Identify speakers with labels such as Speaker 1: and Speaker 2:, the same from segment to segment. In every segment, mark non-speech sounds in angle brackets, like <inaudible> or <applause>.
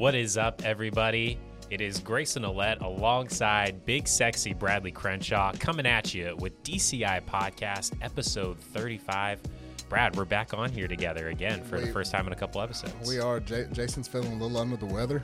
Speaker 1: What is up, everybody? It is Grayson Olet alongside Big Sexy Bradley Crenshaw coming at you with DCI Podcast, episode 35. Brad, we're back on here together again for the first time in a couple episodes.
Speaker 2: We are. J- Jason's feeling a little under the weather.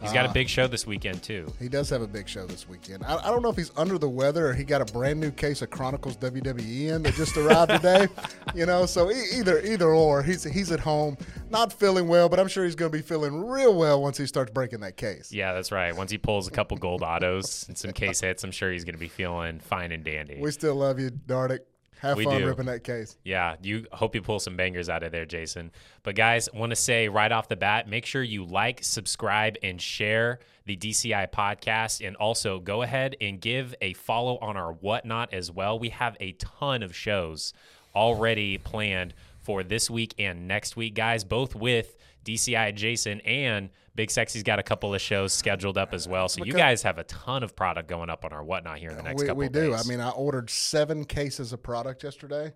Speaker 1: He's got a
Speaker 2: Uh,
Speaker 1: big show this weekend, too.
Speaker 2: He does have a big show this weekend. I, I don't know if he's under the weather or he got a brand new case of Chronicles WWE in that just arrived today. <laughs> You know, so e- either either or. He's he's at home, not feeling well, but I'm sure he's going to be feeling real well once he starts breaking that case.
Speaker 1: Yeah, that's right. Once he pulls a couple gold autos and some <laughs> case hits, I'm sure he's going to be feeling fine and dandy.
Speaker 2: We still love you, Dardick. Have
Speaker 1: We
Speaker 2: fun
Speaker 1: do.
Speaker 2: ripping that case.
Speaker 1: Yeah, you hope you pull some bangers out of there, Jason. But guys, want to say right off the bat, make sure you like, subscribe, and share the DCI podcast, and also go ahead and give a follow on our whatnot as well. We have a ton of shows already planned for this week and next week, guys, both with DCI Jason and Big Sexy's got a couple of shows scheduled up as well. So you guys have a ton of product going up on our whatnot here in the next
Speaker 2: we
Speaker 1: couple
Speaker 2: we do.
Speaker 1: days.
Speaker 2: I mean, I ordered seven cases of product yesterday,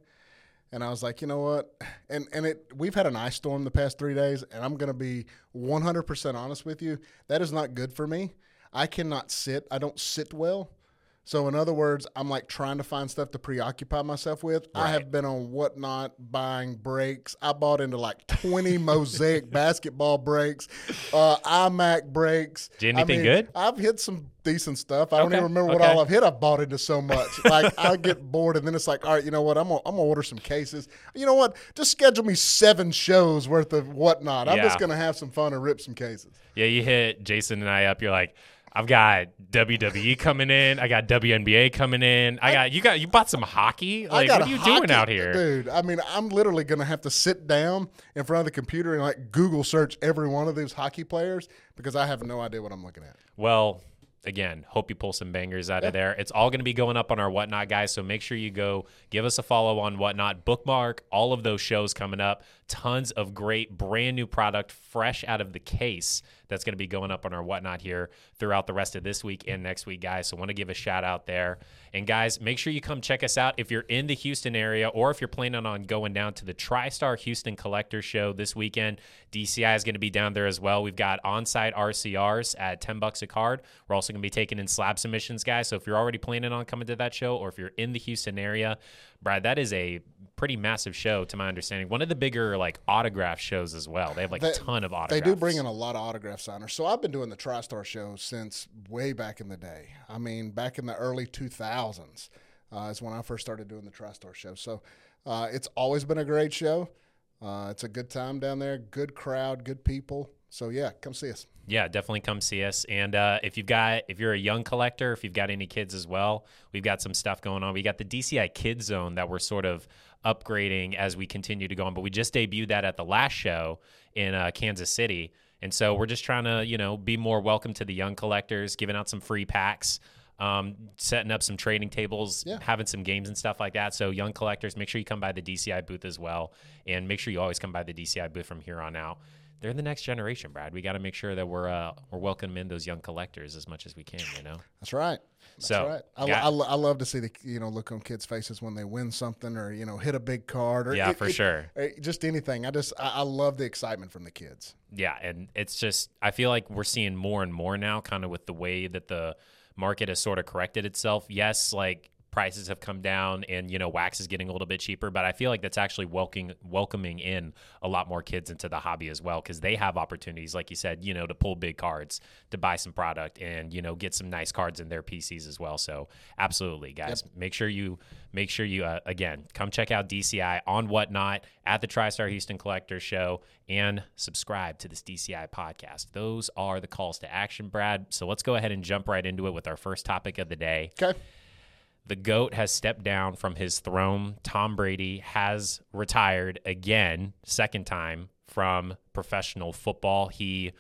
Speaker 2: and I was like, you know what? And and it we've had an ice storm the past three days, and I'm gonna be 100 percent honest with you. That is not good for me. I cannot sit. I don't sit well. So in other words, I'm like trying to find stuff to preoccupy myself with. I have been on whatnot buying breaks. I bought into like 20 mosaic <laughs> basketball breaks, uh, iMac breaks.
Speaker 1: Did
Speaker 2: I
Speaker 1: anything
Speaker 2: mean,
Speaker 1: good?
Speaker 2: I've hit some decent stuff. I don't even remember what all I've hit. I've bought into so much. <laughs> Like I get bored, and then it's like, all right, you know what? I'm gonna, I'm gonna order some cases. You know what? Just schedule me seven shows worth of whatnot. I'm just gonna have some fun and rip some cases.
Speaker 1: Yeah, you hit Jason and I up. You're like, I've got WWE coming in. I got WNBA coming in. I got you got you bought some hockey. Like, what are you
Speaker 2: hockey-
Speaker 1: doing out here?
Speaker 2: dude? I mean, I'm literally gonna have to sit down in front of the computer and like Google search every one of these hockey players because I have no idea what I'm looking at.
Speaker 1: Well, again, hope you pull some bangers out of there. It's all going to be going up on our Whatnot, guys. So make sure you go give us a follow on Whatnot. Bookmark all of those shows coming up. Tons of great brand new product fresh out of the case that's going to be going up on our Whatnot here throughout the rest of this week and next week, guys. So want to give a shout out there. And guys, make sure you come check us out if you're in the Houston area or if you're planning on going down to the TriStar Houston Collector Show this weekend. DCI is going to be down there as well. We've got on-site RCRs at 10 bucks a card. We're also going to be taking in slab submissions, guys. So if you're already planning on coming to that show or if you're in the Houston area, Brad, that is a pretty massive show to my understanding. One of the bigger like autograph shows as well. They have like a ton of autographs.
Speaker 2: They do bring in a lot of autograph signers. So I've been doing the TriStar show since way back in the day. I mean, back in the early 2000s uh, is when I first started doing the TriStar show. So uh, it's always been a great show. Uh, it's a good time down there, good crowd, good people. So yeah, come see us.
Speaker 1: Yeah, definitely come see us. And uh, if you've got, if you're a young collector, if you've got any kids as well, we've got some stuff going on. We got the DCI Kids Zone that we're sort of upgrading as we continue to go on. But we just debuted that at the last show in uh, Kansas City, and so we're just trying to, you know, be more welcome to the young collectors, giving out some free packs. Um, setting up some trading tables,
Speaker 2: Yeah.
Speaker 1: having some games and stuff like that. So, young collectors, make sure you come by the DCI booth as well, and make sure you always come by the DCI booth from here on out they're the next generation, Brad. We got to make sure that we're uh, we're welcoming in those young collectors as much as we can. You know.
Speaker 2: That's right. That's
Speaker 1: So,
Speaker 2: right. I,
Speaker 1: yeah.
Speaker 2: I, lo- I love to see the you know look on kids' faces when they win something or you know hit a big card or
Speaker 1: Yeah,
Speaker 2: it-
Speaker 1: for
Speaker 2: it-
Speaker 1: sure.
Speaker 2: or just anything. I just I, I love the excitement from the kids.
Speaker 1: Yeah, and it's just I feel like we're seeing more and more now, kind of with the way that the market has sort of corrected itself. Yes, like prices have come down and you know wax is getting a little bit cheaper but i feel like that's actually welcoming welcoming in a lot more kids into the hobby as well because they have opportunities like you said you know to pull big cards to buy some product and you know get some nice cards in their pcs as well. So absolutely guys make sure you make sure you uh, again come check out dci on whatnot at the tristar houston collector show and subscribe to this dci podcast. Those are the calls to action brad. So let's go ahead and jump right into it with our first topic of the day.
Speaker 2: Okay.
Speaker 1: The GOAT has stepped down from his throne. Tom Brady has retired again, second time from professional football. He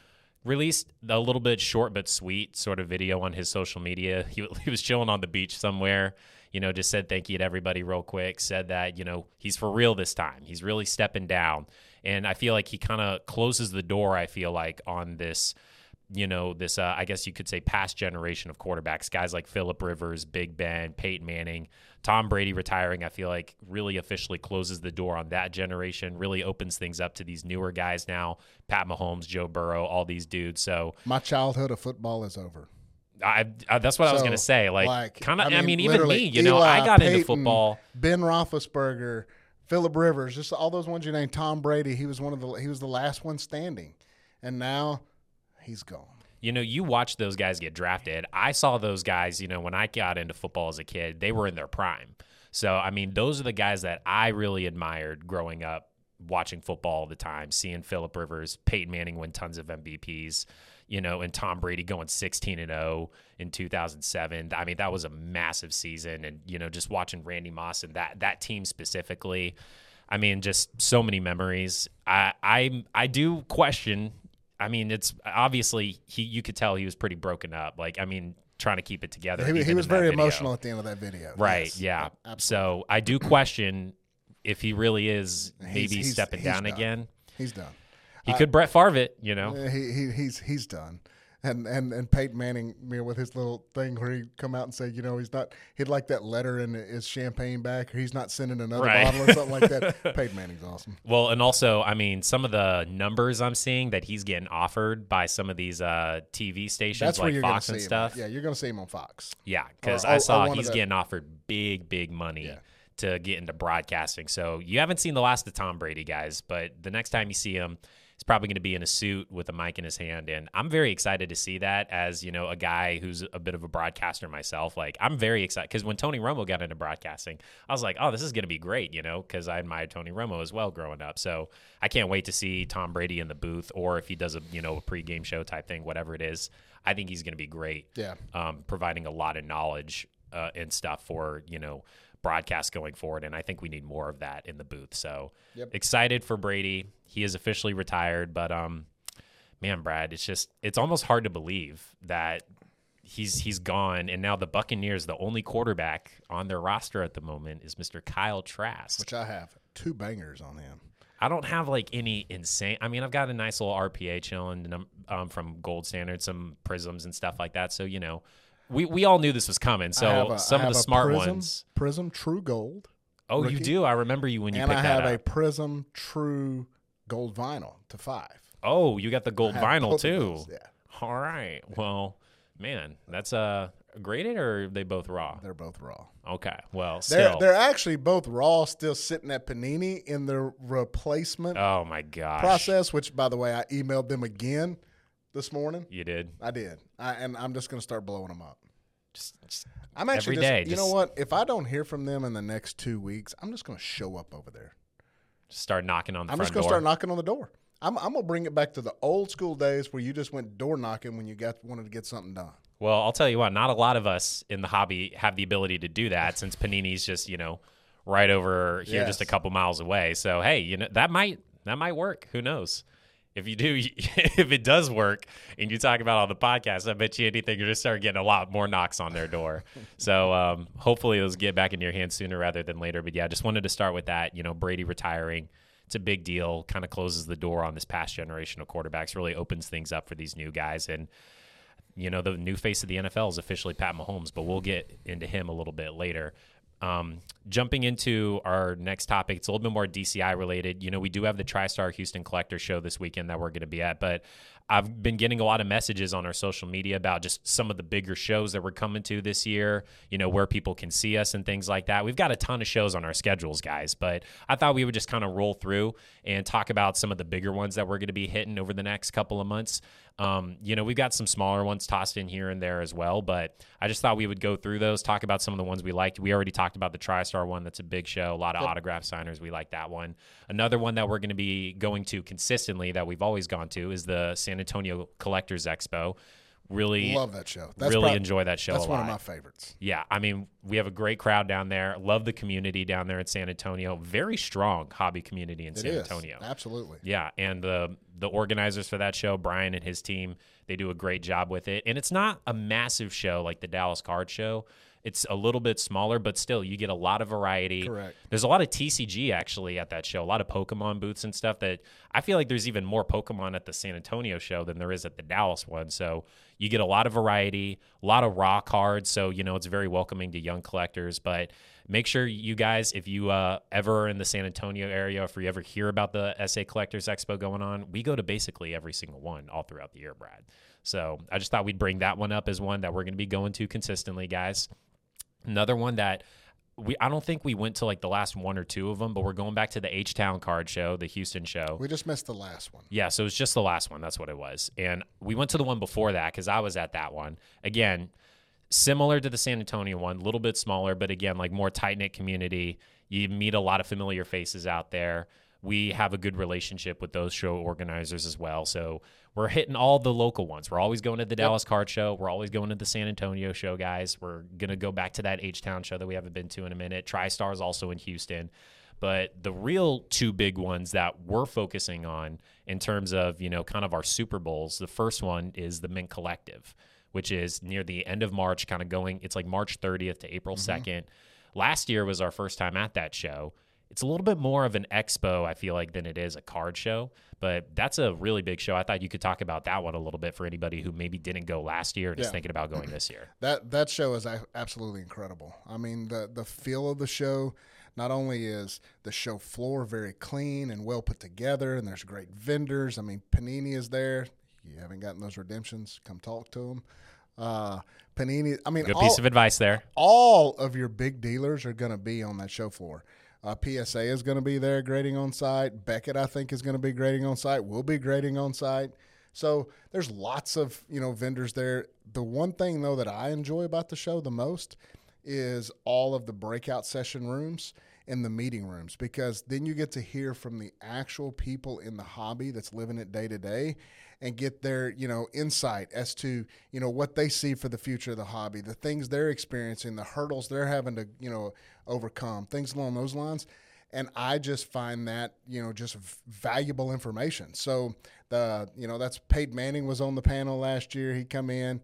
Speaker 1: released a little bit short but sweet sort of video on his social media. <laughs> He, he was chilling on the beach somewhere, you know, just said thank you to everybody real quick, said that, you know, he's for real this time. He's really stepping down. And I feel like he kind of closes the door, I feel like, on this you know, this, uh, I guess you could say, past generation of quarterbacks, guys like Philip Rivers, Big Ben, Peyton Manning, Tom Brady retiring, I feel like really officially closes the door on that generation, really opens things up to these newer guys now Pat Mahomes, Joe Burrow, all these dudes. So
Speaker 2: My childhood of football is over.
Speaker 1: I, I that's what I was going to say. Like,
Speaker 2: like,
Speaker 1: kind of,
Speaker 2: I
Speaker 1: I mean,
Speaker 2: mean,
Speaker 1: even me, you know,
Speaker 2: Eli,
Speaker 1: I got into football.
Speaker 2: Ben Roethlisberger, Philip Rivers, just all those ones you named. Tom Brady, he was one of the he was the last one standing, and now he's gone.
Speaker 1: you know, you watch those guys get drafted. I saw those guys, you know, when I got into football as a kid, they were in their prime. So, I mean, those are the guys that I really admired growing up, watching football all the time, seeing Philip Rivers, Peyton Manning win tons of MVPs, you know, and Tom Brady going 16 and 0 in 2007. I mean, that was a massive season. And, you know, just watching Randy Moss and that, that team specifically. I mean, just so many memories. I I I do question. I mean, it's obviously he. You could tell he was pretty broken up. Like, I mean, trying to keep it together.
Speaker 2: He, he was very emotional at the end of that video.
Speaker 1: Right.
Speaker 2: Yes.
Speaker 1: Yeah.
Speaker 2: Absolutely.
Speaker 1: So I do question if he really is maybe
Speaker 2: He's- he's-
Speaker 1: stepping
Speaker 2: he's
Speaker 1: down
Speaker 2: done.
Speaker 1: again.
Speaker 2: He's done.
Speaker 1: He could Brett Favre it. You know.
Speaker 2: Uh, He, he he's he's done. And and and Peyton Manning, you know, with his little thing where he come out and say, you know, he's not he'd like that letter in his champagne back, or he's not sending another
Speaker 1: Right.
Speaker 2: bottle or something like that. <laughs> Peyton Manning's awesome.
Speaker 1: Well, and also, I mean, some of the numbers I'm seeing that he's getting offered by some of these uh, TV stations
Speaker 2: That's
Speaker 1: like Fox and stuff.
Speaker 2: him. Yeah, you're going to see him on Fox.
Speaker 1: Yeah, because I
Speaker 2: or
Speaker 1: saw he's
Speaker 2: the-
Speaker 1: getting offered big, big money
Speaker 2: Yeah.
Speaker 1: to get into broadcasting. So you haven't seen the last of Tom Brady, guys, but the next time you see him, he's probably going to be in a suit with a mic in his hand, and I'm very excited to see that. As you know, a guy who's a bit of a broadcaster myself, like I'm very excited because when Tony Romo got into broadcasting, I was like, oh, this is going to be great, you know, because I admired Tony Romo as well growing up. So I can't wait to see Tom Brady in the booth, or if he does a you know a pregame show type thing, whatever it is. I think he's going to be great
Speaker 2: Yeah.
Speaker 1: um, providing a lot of knowledge uh, and stuff for you know broadcast going forward. And I think we need more of that in the booth. So
Speaker 2: Yep.
Speaker 1: excited for Brady. He is officially retired, but um, man, Brad, it's just it's almost hard to believe that he's he's gone, and now the Buccaneers, the only quarterback on their roster at the moment is Mr. Kyle Trask.
Speaker 2: Which I have two bangers on him.
Speaker 1: I don't have like any insane. I mean, I've got a nice little RPA chilling um, from Gold Standard, some prisms and stuff like that. So you know, we we all knew this was coming. So
Speaker 2: a,
Speaker 1: some of the smart
Speaker 2: Prism,
Speaker 1: ones.
Speaker 2: Prism True Gold,
Speaker 1: Oh, you do. I remember you when you
Speaker 2: and
Speaker 1: picked
Speaker 2: I have a. Prism True Gold Vinyl to five.
Speaker 1: Oh, you got the gold vinyl too.
Speaker 2: Yeah,
Speaker 1: All right. Well, man, that's uh graded or are they both raw?
Speaker 2: they're both raw.
Speaker 1: Okay. Well,
Speaker 2: They're
Speaker 1: still.
Speaker 2: they're actually both raw, still sitting at Panini in their replacement
Speaker 1: oh my gosh.
Speaker 2: process. Which, by the way, I emailed them again this morning.
Speaker 1: You did.
Speaker 2: I did, I, and I'm just going to start blowing them up.
Speaker 1: Just, just
Speaker 2: I'm actually
Speaker 1: Every
Speaker 2: just,
Speaker 1: day,
Speaker 2: you know what? If I don't hear from them in the next two weeks, I'm just going to show up over there.
Speaker 1: Just start knocking on the
Speaker 2: door.
Speaker 1: I'm
Speaker 2: just going to start knocking on the door. I'm, I'm going to bring it back to the old school days where you just went door knocking when you got wanted to get something done.
Speaker 1: Well, I'll tell you what, not a lot of us in the hobby have the ability to do that since Panini's just, you know, right over here just a couple miles away. So, hey, you know, that might that might work. Who knows? If you do, <laughs> if it does work and you talk about it on the podcast, I bet you anything you're just start getting a lot more knocks on their door. <laughs> so um, hopefully those get back in your hands sooner rather than later. But yeah, I just wanted to start with that. You know, Brady retiring. It's a big deal. Kind of closes the door on this past generation of quarterbacks. Really opens things up for these new guys and you know, the new face of the NFL is officially Pat Mahomes, but we'll get into him a little bit later. Um, jumping into our next topic, it's a little bit more DCI related. You know, we do have the TriStar Houston Collector Show this weekend that we're going to be at, but I've been getting a lot of messages on our social media about just some of the bigger shows that we're coming to this year, you know, where people can see us and things like that. We've got a ton of shows on our schedules, guys, but I thought we would just kind of roll through and talk about some of the bigger ones that we're going to be hitting over the next couple of months. Um, you know, we've got some smaller ones tossed in here and there as well, but I just thought we would go through those, talk about some of the ones we liked. We already talked about the TriStar one. That's a big show, a lot of autograph signers. We like that one. Another one that we're going to be going to consistently that we've always gone to is the San Antonio Collectors Expo. Really,
Speaker 2: Love that show. That's
Speaker 1: really
Speaker 2: prob-
Speaker 1: enjoy that show
Speaker 2: That's one of my favorites.
Speaker 1: Yeah, I mean, we have a great crowd down there. Love the community down there in San Antonio. Very strong hobby community in
Speaker 2: It
Speaker 1: San
Speaker 2: is
Speaker 1: Antonio.
Speaker 2: absolutely.
Speaker 1: Yeah, and the the organizers for that show, Brian and his team, they do a great job with it. And it's not a massive show like the Dallas Card Show. It's a little bit smaller, but still, you get a lot of variety.
Speaker 2: Correct.
Speaker 1: There's a lot of TCG actually at that show, a lot of Pokemon booths and stuff that I feel like there's even more Pokemon at the San Antonio show than there is at the Dallas one. So you get a lot of variety, a lot of raw cards. So, you know, it's very welcoming to young collectors. But make sure you guys, if you uh, ever are in the San Antonio area, if you ever hear about the SA Collectors Expo going on, we go to basically every single one all throughout the year, Brad. So I just thought we'd bring that one up as one that we're going to be going to consistently, guys. Another one that we I don't think we went to like the last one or two of them, but we're going back to the H Town card show, the Houston show.
Speaker 2: We just missed the last one.
Speaker 1: Yeah, so it was just the last one. That's what it was. And we went to the one before that because I was at that one. Again, similar to the San Antonio one, a little bit smaller, but again, like more tight knit community. You meet a lot of familiar faces out there. We have a good relationship with those show organizers as well. So we're hitting all the local ones. We're always going to the Dallas Card Show. We're always going to the San Antonio show, guys. We're going to go back to that H Town show that we haven't been to in a minute. TriStar is also in Houston. But the real two big ones that we're focusing on in terms of, you know, kind of our Super Bowls, the first one is the Mint Collective, which is near the end of March, kind of going, it's like March 30th to April mm-hmm. 2nd. Last year was our first time at that show. It's a little bit more of an expo, I feel like, than it is a card show, but that's a really big show. I thought you could talk about that one a little bit for anybody who maybe didn't go last year and is thinking about going <clears throat> this year.
Speaker 2: That that show is absolutely incredible. I mean, the the feel of the show. Not only is the show floor very clean and well put together, and there's great vendors. I mean, Panini is there. You haven't gotten those redemptions? Come talk to them. Uh, Panini. I mean,
Speaker 1: Good
Speaker 2: all,
Speaker 1: piece of advice there.
Speaker 2: all of your big dealers are going to be on that show floor. Uh, PSA is going to be there grading on site. Beckett, I think, is going to be grading on site. We'll be grading on site. So there's lots of you know vendors there. The one thing though that I enjoy about the show the most is all of the breakout session rooms and the meeting rooms because then you get to hear from the actual people in the hobby that's living it day to day and get their you know insight as to you know what they see for the future of the hobby the things they're experiencing the hurdles they're having to you know overcome things along those lines. And i just find that you know just valuable information. So the you know that's Peyton Manning was on the panel last year. He come in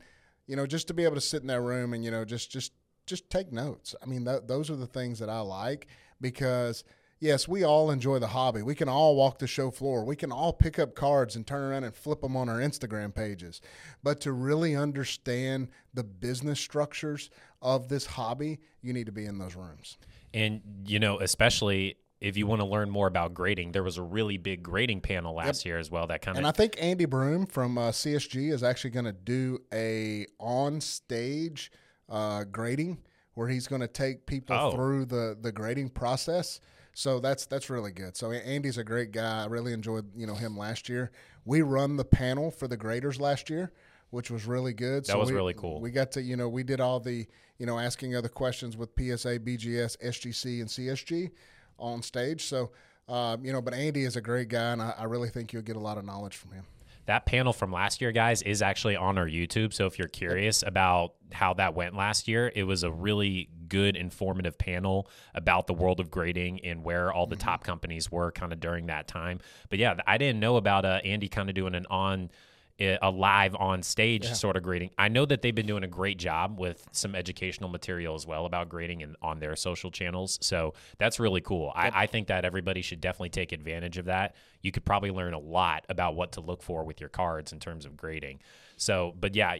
Speaker 2: you know just to be able to sit in that room and you know just just just take notes. I mean th- those are the things that i like because yes, we all enjoy the hobby. We can all walk the show floor. We can all pick up cards and turn around and flip them on our Instagram pages. But to really understand the business structures of this hobby, you need to be in those rooms.
Speaker 1: And, you know, especially if you want to learn more about grading, there was a really big grading panel last year as well that kind of And
Speaker 2: I think Andy Broome from uh, CSG is actually going to do a on stage uh, grading where he's going to take people
Speaker 1: Oh.
Speaker 2: through the the grading process. So that's that's really good. So Andy's a great guy. I really enjoyed you know him last year. We run the panel for the graders last year, which was really good.
Speaker 1: That
Speaker 2: so
Speaker 1: was
Speaker 2: we-
Speaker 1: really cool.
Speaker 2: We got to you know we did all the you know asking other questions with PSA, BGS, SGC, and CSG on stage. So. Um, you know, but Andy is a great guy, and I, I really think you'll get a lot of knowledge from him.
Speaker 1: That panel from last year, guys, is actually on our YouTube. So if you're curious about how that went last year, it was a really good, informative panel about the world of grading and where all the
Speaker 2: Mm-hmm.
Speaker 1: top companies were kind of during that time. But yeah, I didn't know about uh, Andy kind of doing an on. A live on stage sort of grading. I know that they've been doing a great job with some educational material as well about grading and on their social channels. So that's really cool. I, I think that everybody should definitely take advantage of that. You could probably learn a lot about what to look for with your cards in terms of grading. So, but yeah,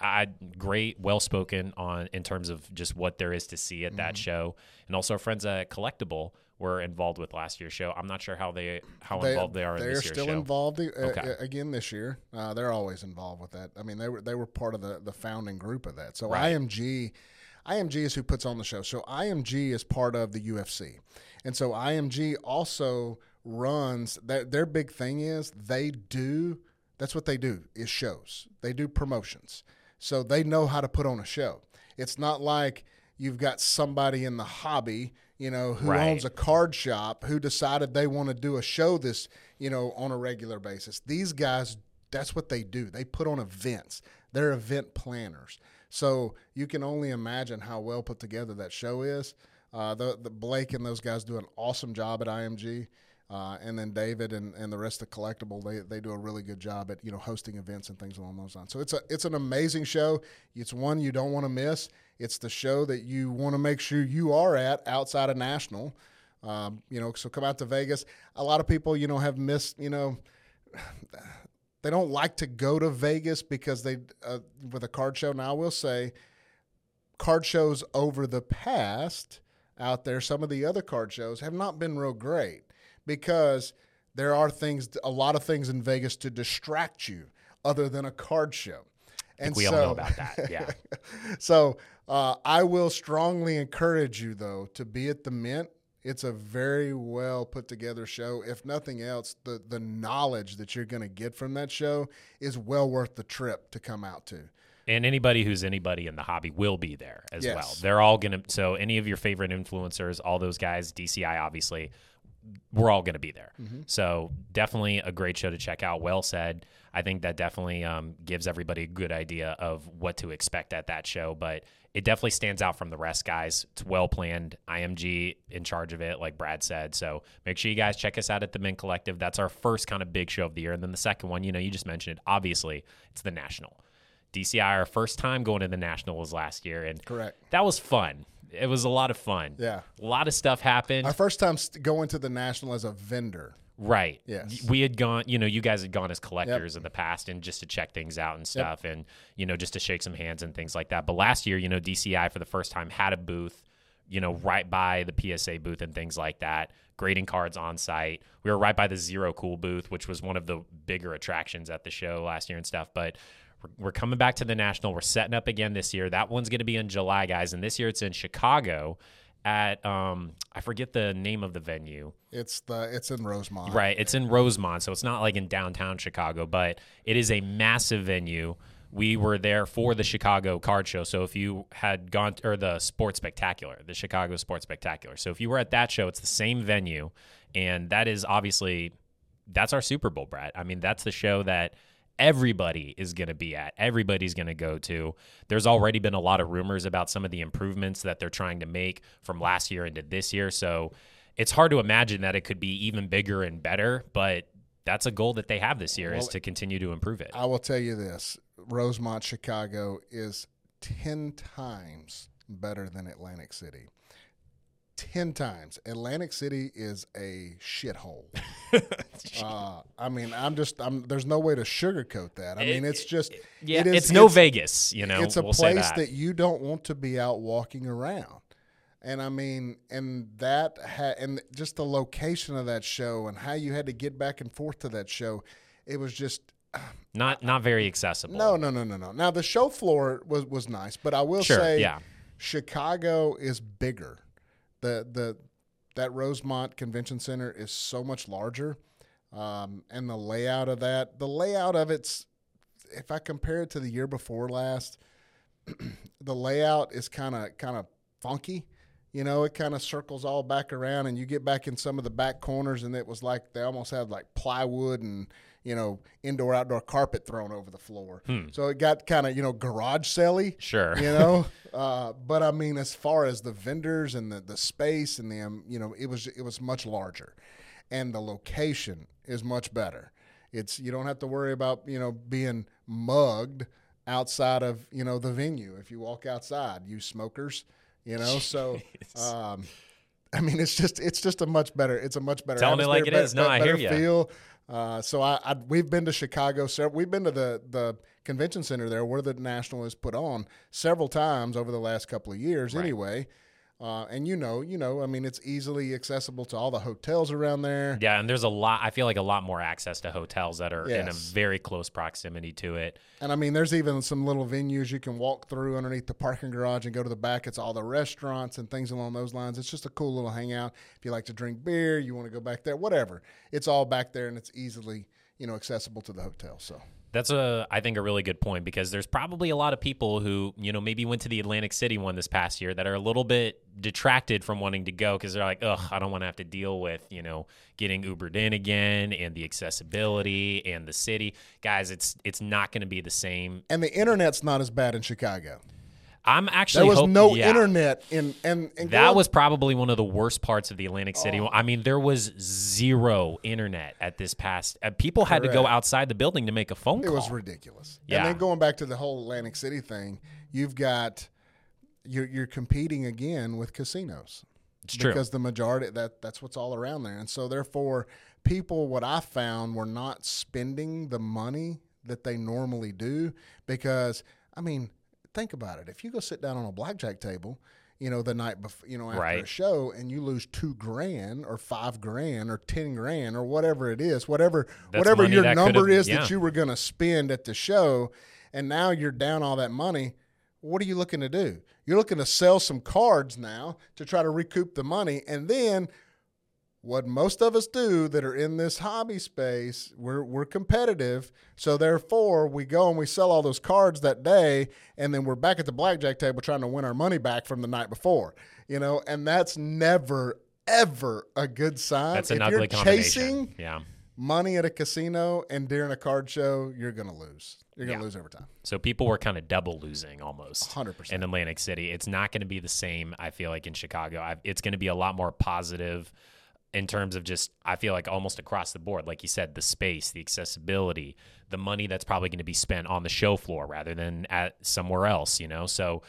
Speaker 1: I great, well spoken on in terms of just what there is to see at that mm-hmm. show, and also our friends at Collectible were involved with last year's show. I'm not sure how they how involved they are in
Speaker 2: They're
Speaker 1: this year's
Speaker 2: still
Speaker 1: show.
Speaker 2: involved uh,
Speaker 1: Okay.
Speaker 2: again this year. Uh, they're always involved with that. I mean, they were they were part of the the founding group of that. So
Speaker 1: Right.
Speaker 2: IMG, IMG is who puts on the show. So IMG is part of the UFC, and so IMG also runs. Their their big thing is they do. That's what they do is shows. They do promotions. So they know how to put on a show. It's not like you've got somebody in the hobby, you know, who
Speaker 1: Right.
Speaker 2: owns a card shop who decided they want to do a show this, you know, on a regular basis. These guys, that's what they do. They put on events. They're event planners. So you can only imagine how well put together that show is. Uh, the, the Blake and those guys do an awesome job at IMG. Uh, and then David and, and the rest of the Collectible, they, they do a really good job at you know hosting events and things along those lines. So it's a it's an amazing show. It's one you don't want to miss. It's the show that you want to make sure you are at outside of national. Um, you know, so come out to Vegas. A lot of people, you know, have missed. You know, <sighs> they don't like to go to Vegas because they uh, with a card show. Now I will say, card shows over the past out there, some of the other card shows have not been real great because there are things, a lot of things in Vegas to distract you other than a card show.
Speaker 1: And we so, all know about that. Yeah. <laughs>
Speaker 2: so uh, I will strongly encourage you, though, to be at the Mint. It's a very well put together show. If nothing else, the the knowledge that you're going to get from that show is well worth the trip to come out to.
Speaker 1: And anybody who's anybody in the hobby will be there as
Speaker 2: yes.
Speaker 1: well. They're all going to. So any of your favorite influencers, all those guys, DCI obviously, we're all going to be there. Mm-hmm. So definitely a great show to check out. Well said. I think that definitely um, gives everybody a good idea of what to expect at that show. But it definitely stands out from the rest, guys. It's well planned. IMG in charge of it, like Brad said. So make sure you guys check us out at the Mint Collective. That's our first kind of big show of the year. And then the second one, you know, you just mentioned it. Obviously, it's the National. DCI, our first time going to the Nationals last year, and
Speaker 2: correct.
Speaker 1: That was fun. It was a lot of fun.
Speaker 2: Yeah.
Speaker 1: A lot of stuff happened.
Speaker 2: Our first time going to the National as a vendor.
Speaker 1: Right.
Speaker 2: Yes.
Speaker 1: We had gone, you know, you guys had gone as collectors yep. in the past and just to check things out and stuff yep. and, you know, just to shake some hands and things like that. But last year, you know, DCI for the first time had a booth, you know, right by the PSA booth and things like that, grading cards on site. We were right by the Zero Cool booth, which was one of the bigger attractions at the show last year and stuff. But we're, coming back to the National. We're setting up again this year. That one's going to be in July, guys. And this year it's in Chicago at um I forget the name of the venue.
Speaker 2: It's the it's in Rosemont.
Speaker 1: Right, it's in Rosemont, so it's not like in downtown Chicago, but it is a massive venue. We were there for the Chicago card show. So if you had gone or the Sports Spectacular, the Chicago Sports Spectacular. So if you were at that show, it's the same venue and that is obviously that's our Super Bowl, Brad. I mean, that's the show that everybody is going to be at, everybody's going to go to. There's already been a lot of rumors about some of the improvements that they're trying to make from last year into this year. So it's hard to imagine that it could be even bigger and better, but that's a goal that they have this year well, is to continue to improve it.
Speaker 2: I will tell you this Rosemont, Chicago is 10 times better than Atlantic City. 10 times. Atlantic City is a shithole. <laughs> uh, I mean, I'm just, I'm, there's no way to sugarcoat that. I mean, it's just,
Speaker 1: yeah, it is, it's no it's, Vegas, you know.
Speaker 2: It's a
Speaker 1: we'll
Speaker 2: place
Speaker 1: that.
Speaker 2: that. you don't want to be out walking around. And I mean, and that, ha- and just the location of that show and how you had to get back and forth to that show, it was just,
Speaker 1: not not very accessible.
Speaker 2: No, no, no, no, no. Now the show floor was was nice, but I will
Speaker 1: sure,
Speaker 2: say,
Speaker 1: yeah.
Speaker 2: Chicago is bigger the the that Rosemont Convention Center is so much larger, um, and the layout of that, the layout of it's, if I compare it to the year before last, <clears throat> the layout is kind of kind of funky. You know, it kind of circles all back around, and you get back in some of the back corners, and it was like they almost had like plywood and you know indoor outdoor carpet thrown over the floor.
Speaker 1: Hmm.
Speaker 2: So it got kind of you know garage selly.
Speaker 1: Sure,
Speaker 2: you know. <laughs> uh, but I mean, as far as the vendors and the the space and the um, you know, it was it was much larger, and the location is much better. It's you don't have to worry about you know being mugged outside of you know the venue if you walk outside. You smokers you know. <laughs> So, um, I mean, it's just it's just a much better it's a much better.
Speaker 1: Tell me like it
Speaker 2: better,
Speaker 1: is. No, I hear
Speaker 2: you. Feel. Uh, so I, I, we've been to Chicago. So we've been to the the convention center there where the national is put on several times over the last couple of years.
Speaker 1: Right.
Speaker 2: Anyway, uh, and you know, you know, I mean, it's easily accessible to all the hotels around there.
Speaker 1: Yeah, and there's a lot. I feel like a lot more access to hotels that are
Speaker 2: yes.
Speaker 1: in a very close proximity to it.
Speaker 2: And I mean, there's even some little venues you can walk through underneath the parking garage and go to the back. It's all the restaurants and things along those lines. It's just a cool little hangout. If you like to drink beer, you want to go back there, whatever. It's all back there, and it's easily you know accessible to the hotel. So
Speaker 1: that's a I think a really good point because there's probably a lot of people who, you know, maybe went to the Atlantic City one this past year that are a little bit detracted from wanting to go because they're like, "Ugh, I don't want to have to deal with, you know, getting Ubered in again and the accessibility and the city." Guys, it's it's not going to be the same.
Speaker 2: And the internet's not as bad in Chicago.
Speaker 1: I'm actually
Speaker 2: There was no
Speaker 1: yeah.
Speaker 2: internet in and, and
Speaker 1: That was probably one of the worst parts of the Atlantic City.
Speaker 2: Oh.
Speaker 1: I mean, there was zero internet at this past. Uh, people had to go outside the building to make a phone
Speaker 2: It
Speaker 1: call.
Speaker 2: It was ridiculous.
Speaker 1: Yeah.
Speaker 2: And then going back to the whole Atlantic City thing, you've got you're you're competing again with casinos.
Speaker 1: It's true.
Speaker 2: Because the majority that that's what's all around there. And so therefore people what I found were not spending the money that they normally do because I mean, think about it. If you go sit down on a blackjack table, you know, the night before, you know, after a show and you lose 2 grand or 5 grand or 10 grand or whatever it is, whatever
Speaker 1: That's
Speaker 2: whatever your number is
Speaker 1: yeah.
Speaker 2: that you were going to spend at the show and now you're down all that money what are you looking to do you're looking to sell some cards now to try to recoup the money and then what most of us do that are in this hobby space we're, we're competitive so therefore we go and we sell all those cards that day and then we're back at the blackjack table trying to win our money back from the night before you know and that's never ever a good sign
Speaker 1: That's an
Speaker 2: if
Speaker 1: ugly
Speaker 2: you're
Speaker 1: combination.
Speaker 2: chasing
Speaker 1: yeah.
Speaker 2: money at a casino and during a card show, you're going to lose. You're going to
Speaker 1: Yeah.
Speaker 2: lose over time.
Speaker 1: So people were kind of double losing almost.
Speaker 2: 100%.
Speaker 1: in Atlantic City. It's not going to be the same. I feel like in Chicago, I, it's going to be a lot more positive in terms of just. I feel like almost across the board, like you said, the space, the accessibility, the money that's probably going to be spent on the show floor rather than at somewhere else. You know, so.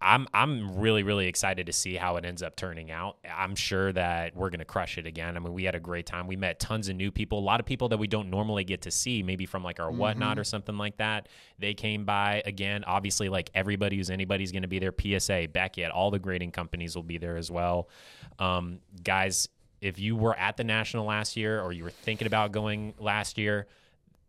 Speaker 1: I'm I'm really really excited to see how it ends up turning out. I'm sure that we're going to crush it again. I mean, we had a great time. We met tons of new people, a lot of people that we don't normally get to see, maybe from like our whatnot or something like that. They came by again. Obviously, like everybody who's anybody's going to be there. PSA, Beckett, all the grading companies will be there as well. Um, guys, if you were at the national last year or you were thinking about going last year,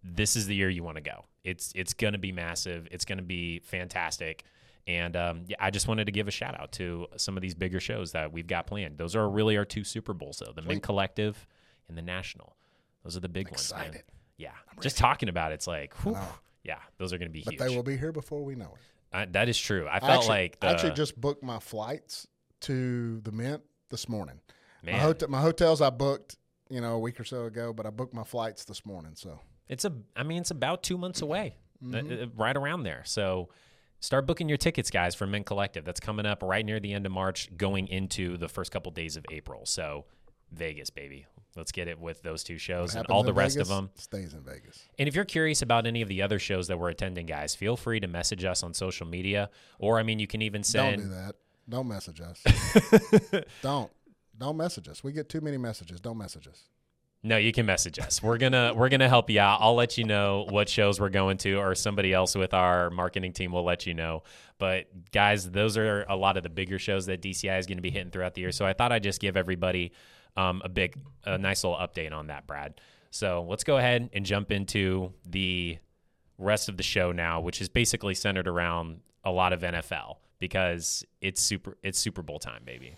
Speaker 1: this is the year you want to go. It's it's going to be massive. It's going to be fantastic. And um, yeah, I just wanted to give a shout out to some of these bigger shows that we've got planned. Those are really our two Super Bowls, though the Mint Collective and the National. Those are the big ones. man.
Speaker 2: Excited.
Speaker 1: Yeah, just talking about it, it's like, whew, yeah, those are going to be
Speaker 2: But
Speaker 1: huge.
Speaker 2: they will be here before we know it.
Speaker 1: Uh, that is true. I
Speaker 2: I
Speaker 1: felt
Speaker 2: actually,
Speaker 1: like the,
Speaker 2: I actually just booked my flights to the Mint this morning.
Speaker 1: Man,
Speaker 2: My, hot- my hotels I booked, you know, a week or so ago, but I booked my flights this morning. So
Speaker 1: It's a, I mean, it's about two months away,
Speaker 2: Mm-hmm.
Speaker 1: uh, uh, right around there. So start booking your tickets, guys, for Mint Collective. That's coming up right near the end of March, going into the first couple days of April. So Vegas, baby. Let's get it with those two shows and all the rest
Speaker 2: Vegas
Speaker 1: of them.
Speaker 2: stays in Vegas.
Speaker 1: And if you're curious about any of the other shows that we're attending, guys, feel free to message us on social media. Or, I mean, you can even send.
Speaker 2: Don't do that. Don't message us. <laughs> don't. Don't message us. We get too many messages. Don't message us.
Speaker 1: No, you can message us. We're gonna we're gonna help you out. I'll let you know what shows we're going to, or somebody else with our marketing team will let you know. But guys, those are a lot of the bigger shows that DCI is going to be hitting throughout the year. So I thought I'd just give everybody um, a big, a nice little update on that, Brad. So let's go ahead and jump into the rest of the show now, which is basically centered around a lot of NFL because it's super it's Super Bowl time, baby.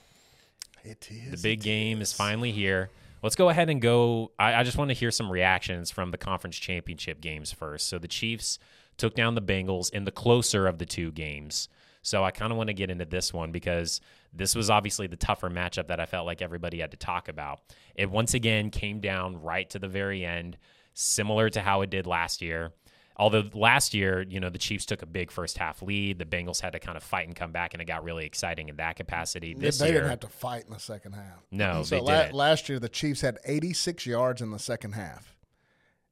Speaker 2: It is.
Speaker 1: The big game is finally here. Let's go ahead and go. I, I just want to hear some reactions from the conference championship games first. So the Chiefs took down the Bengals in the closer of the two games. So I kind of want to get into this one because this was obviously the tougher matchup that I felt like everybody had to talk about. It once again came down right to the very end, similar to how it did last year. Although last year, you know, the Chiefs took a big first half lead, the Bengals had to kind of fight and come back, and it got really exciting in that capacity.
Speaker 2: They,
Speaker 1: This
Speaker 2: they
Speaker 1: year,
Speaker 2: didn't have to fight in the second half.
Speaker 1: No,
Speaker 2: so
Speaker 1: they
Speaker 2: la-
Speaker 1: didn't.
Speaker 2: last year the Chiefs had 86 yards in the second half.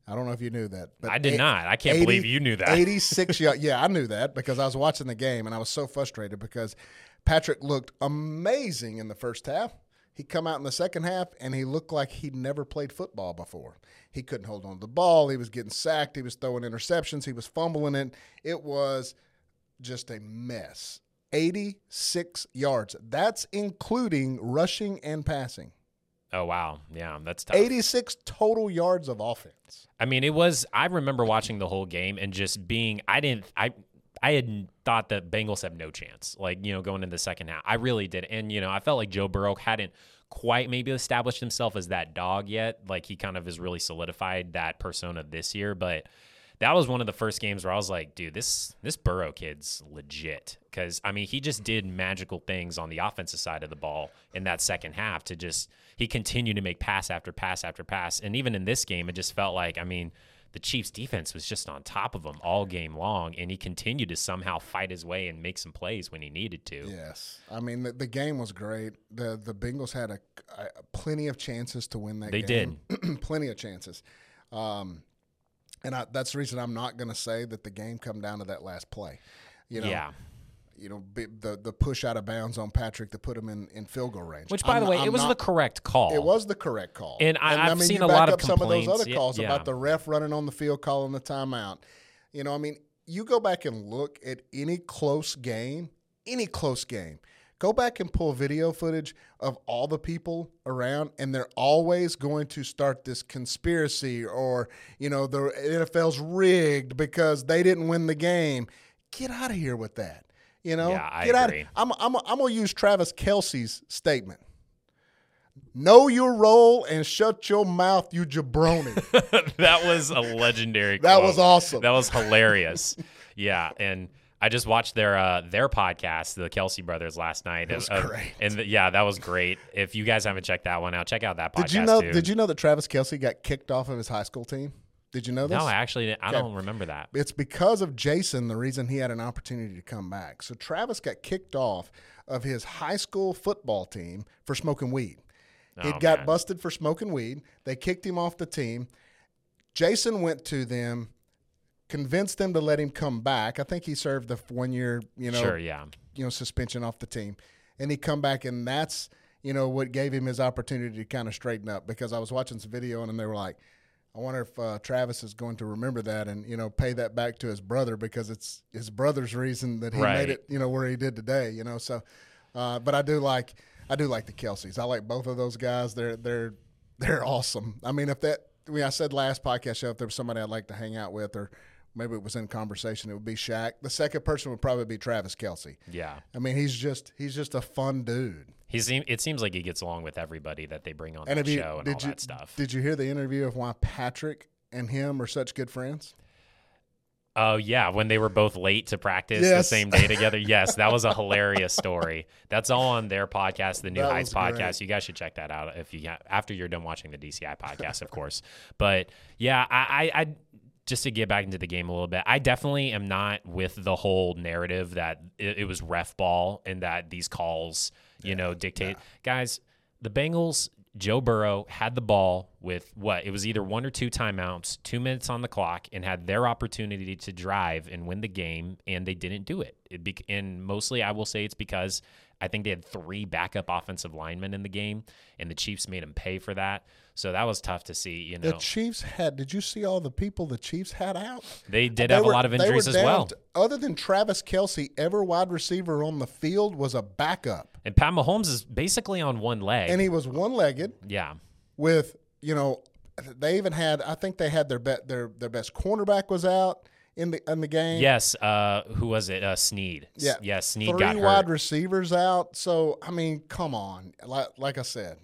Speaker 2: I don't know if you knew that. But
Speaker 1: I did
Speaker 2: eight-
Speaker 1: not. I can't
Speaker 2: 80
Speaker 1: believe you knew that.
Speaker 2: 86 <laughs> yards. Yeah, I knew that because I was watching the game and I was so frustrated because Patrick looked amazing in the first half. He come out in the second half and he looked like he'd never played football before. He couldn't hold on to the ball. He was getting sacked. He was throwing interceptions. He was fumbling it. It was just a mess. 86 yards. That's including rushing and passing.
Speaker 1: Oh wow, yeah, that's tough.
Speaker 2: 86 total yards of offense.
Speaker 1: I mean, it was. I remember watching the whole game and just being. I didn't. I. I had thought that Bengals have no chance, like you know, going into the second half. I really did, and you know, I felt like Joe Burrow hadn't quite maybe established himself as that dog yet. Like he kind of has really solidified that persona this year, but that was one of the first games where I was like, dude, this this Burrow kid's legit. Because I mean, he just did magical things on the offensive side of the ball in that second half to just he continued to make pass after pass after pass. And even in this game, it just felt like, I mean, the Chiefs defense was just on top of him all game long, and he continued to somehow fight his way and make some plays when he needed to.
Speaker 2: Yes, I mean the, the game was great. the The Bengals had a, a plenty of chances to win that. Game.
Speaker 1: They
Speaker 2: game. did, <clears throat> plenty of chances. Um, and I, that's the reason I'm not going to say that the game come down to that last play. You know,
Speaker 1: yeah
Speaker 2: you know, the the push out of bounds on Patrick to put him in, in field goal range.
Speaker 1: Which, by I'm, the way, I'm it was not, the correct call.
Speaker 2: It was the correct call.
Speaker 1: And, I, have I mean, seen a lot of
Speaker 2: some
Speaker 1: of
Speaker 2: those other calls yeah. about the ref running on the field, calling the timeout. You know, I mean, you go back and look at any close game, any close game. Go back and pull video footage of all the people around, and they're always going to start this conspiracy or, you know, the NFL's rigged because they didn't win the game. Get out of here with that. You know,
Speaker 1: yeah, I
Speaker 2: get
Speaker 1: agree.
Speaker 2: out. Of, I'm, I'm, I'm gonna use Travis Kelce's statement. Know your role and shut your mouth, you jabroni. <laughs>
Speaker 1: that was a legendary.
Speaker 2: that
Speaker 1: quote.
Speaker 2: was awesome.
Speaker 1: That was <laughs> hilarious. yeah, and I just watched their uh, their podcast, the Kelce brothers, last night.
Speaker 2: It was
Speaker 1: uh,
Speaker 2: great.
Speaker 1: And the, yeah, that was great. If you guys haven't checked that one out, check out that podcast.
Speaker 2: Did you know?
Speaker 1: Too.
Speaker 2: Did you know that Travis Kelsey got kicked off of his high school team? Did you know this?
Speaker 1: No, I actually, I don't remember that.
Speaker 2: It's because of Jason the reason he had an opportunity to come back. So Travis got kicked off of his high school football team for smoking weed. Oh, he got man. busted for smoking weed. They kicked him off the team. Jason went to them, convinced them to let him come back. I think he served the one year, you know,
Speaker 1: sure, yeah,
Speaker 2: you know, suspension off the team, and he come back, and that's you know what gave him his opportunity to kind of straighten up. Because I was watching some video, and they were like I wonder if uh, Travis is going to remember that and you know pay that back to his brother because it's his brother's reason that he
Speaker 1: right.
Speaker 2: made it you know where he did today. You know, so uh, but I do like I do like the Kelces. I like both of those guys. They're they're they're awesome. I mean, if that I mean I said last podcast show if there was somebody I'd like to hang out with or maybe it was in conversation, it would be Shaq. The second person would probably be Travis Kelce.
Speaker 1: Yeah,
Speaker 2: I mean he's just he's just a fun dude.
Speaker 1: He seem, it seems like he gets along with everybody that they bring on and the show and
Speaker 2: all
Speaker 1: you, that stuff.
Speaker 2: Did you hear the interview of why Patrick and him are such good friends?
Speaker 1: Oh yeah, when they were both late to practice
Speaker 2: yes.
Speaker 1: the same day together. Yes, that was a hilarious story. That's all on their podcast, the New that Heights podcast. Great. You guys should check that out if you after you're done watching the DCI podcast, of course. But yeah, I, I, I just to get back into the game a little bit, I definitely am not with the whole narrative that it, it was ref ball and that these calls you yeah, know, dictate. Yeah. Guys, the Bengals, Joe Burrow had the ball with what? It was either one or two timeouts, two minutes on the clock, and had their opportunity to drive and win the game, and they didn't do it. it be- and mostly, I will say it's because I think they had three backup offensive linemen in the game, and the Chiefs made them pay for that. So that was tough to see. You know,
Speaker 2: the Chiefs had. Did you see all the people the Chiefs had out?
Speaker 1: They did they have were, a lot of injuries as well. To,
Speaker 2: other than Travis Kelce, every wide receiver on the field was a backup.
Speaker 1: And Pat Mahomes is basically on one leg,
Speaker 2: and he was one legged.
Speaker 1: Yeah,
Speaker 2: with you know, they even had. I think they had their be, their their best cornerback was out in the in the game.
Speaker 1: Yes, uh, who was it? Uh, Sneed.
Speaker 2: Yeah,
Speaker 1: yeah. Sneed
Speaker 2: Three
Speaker 1: got hurt.
Speaker 2: wide receivers out. So I mean, come on. Like like I said,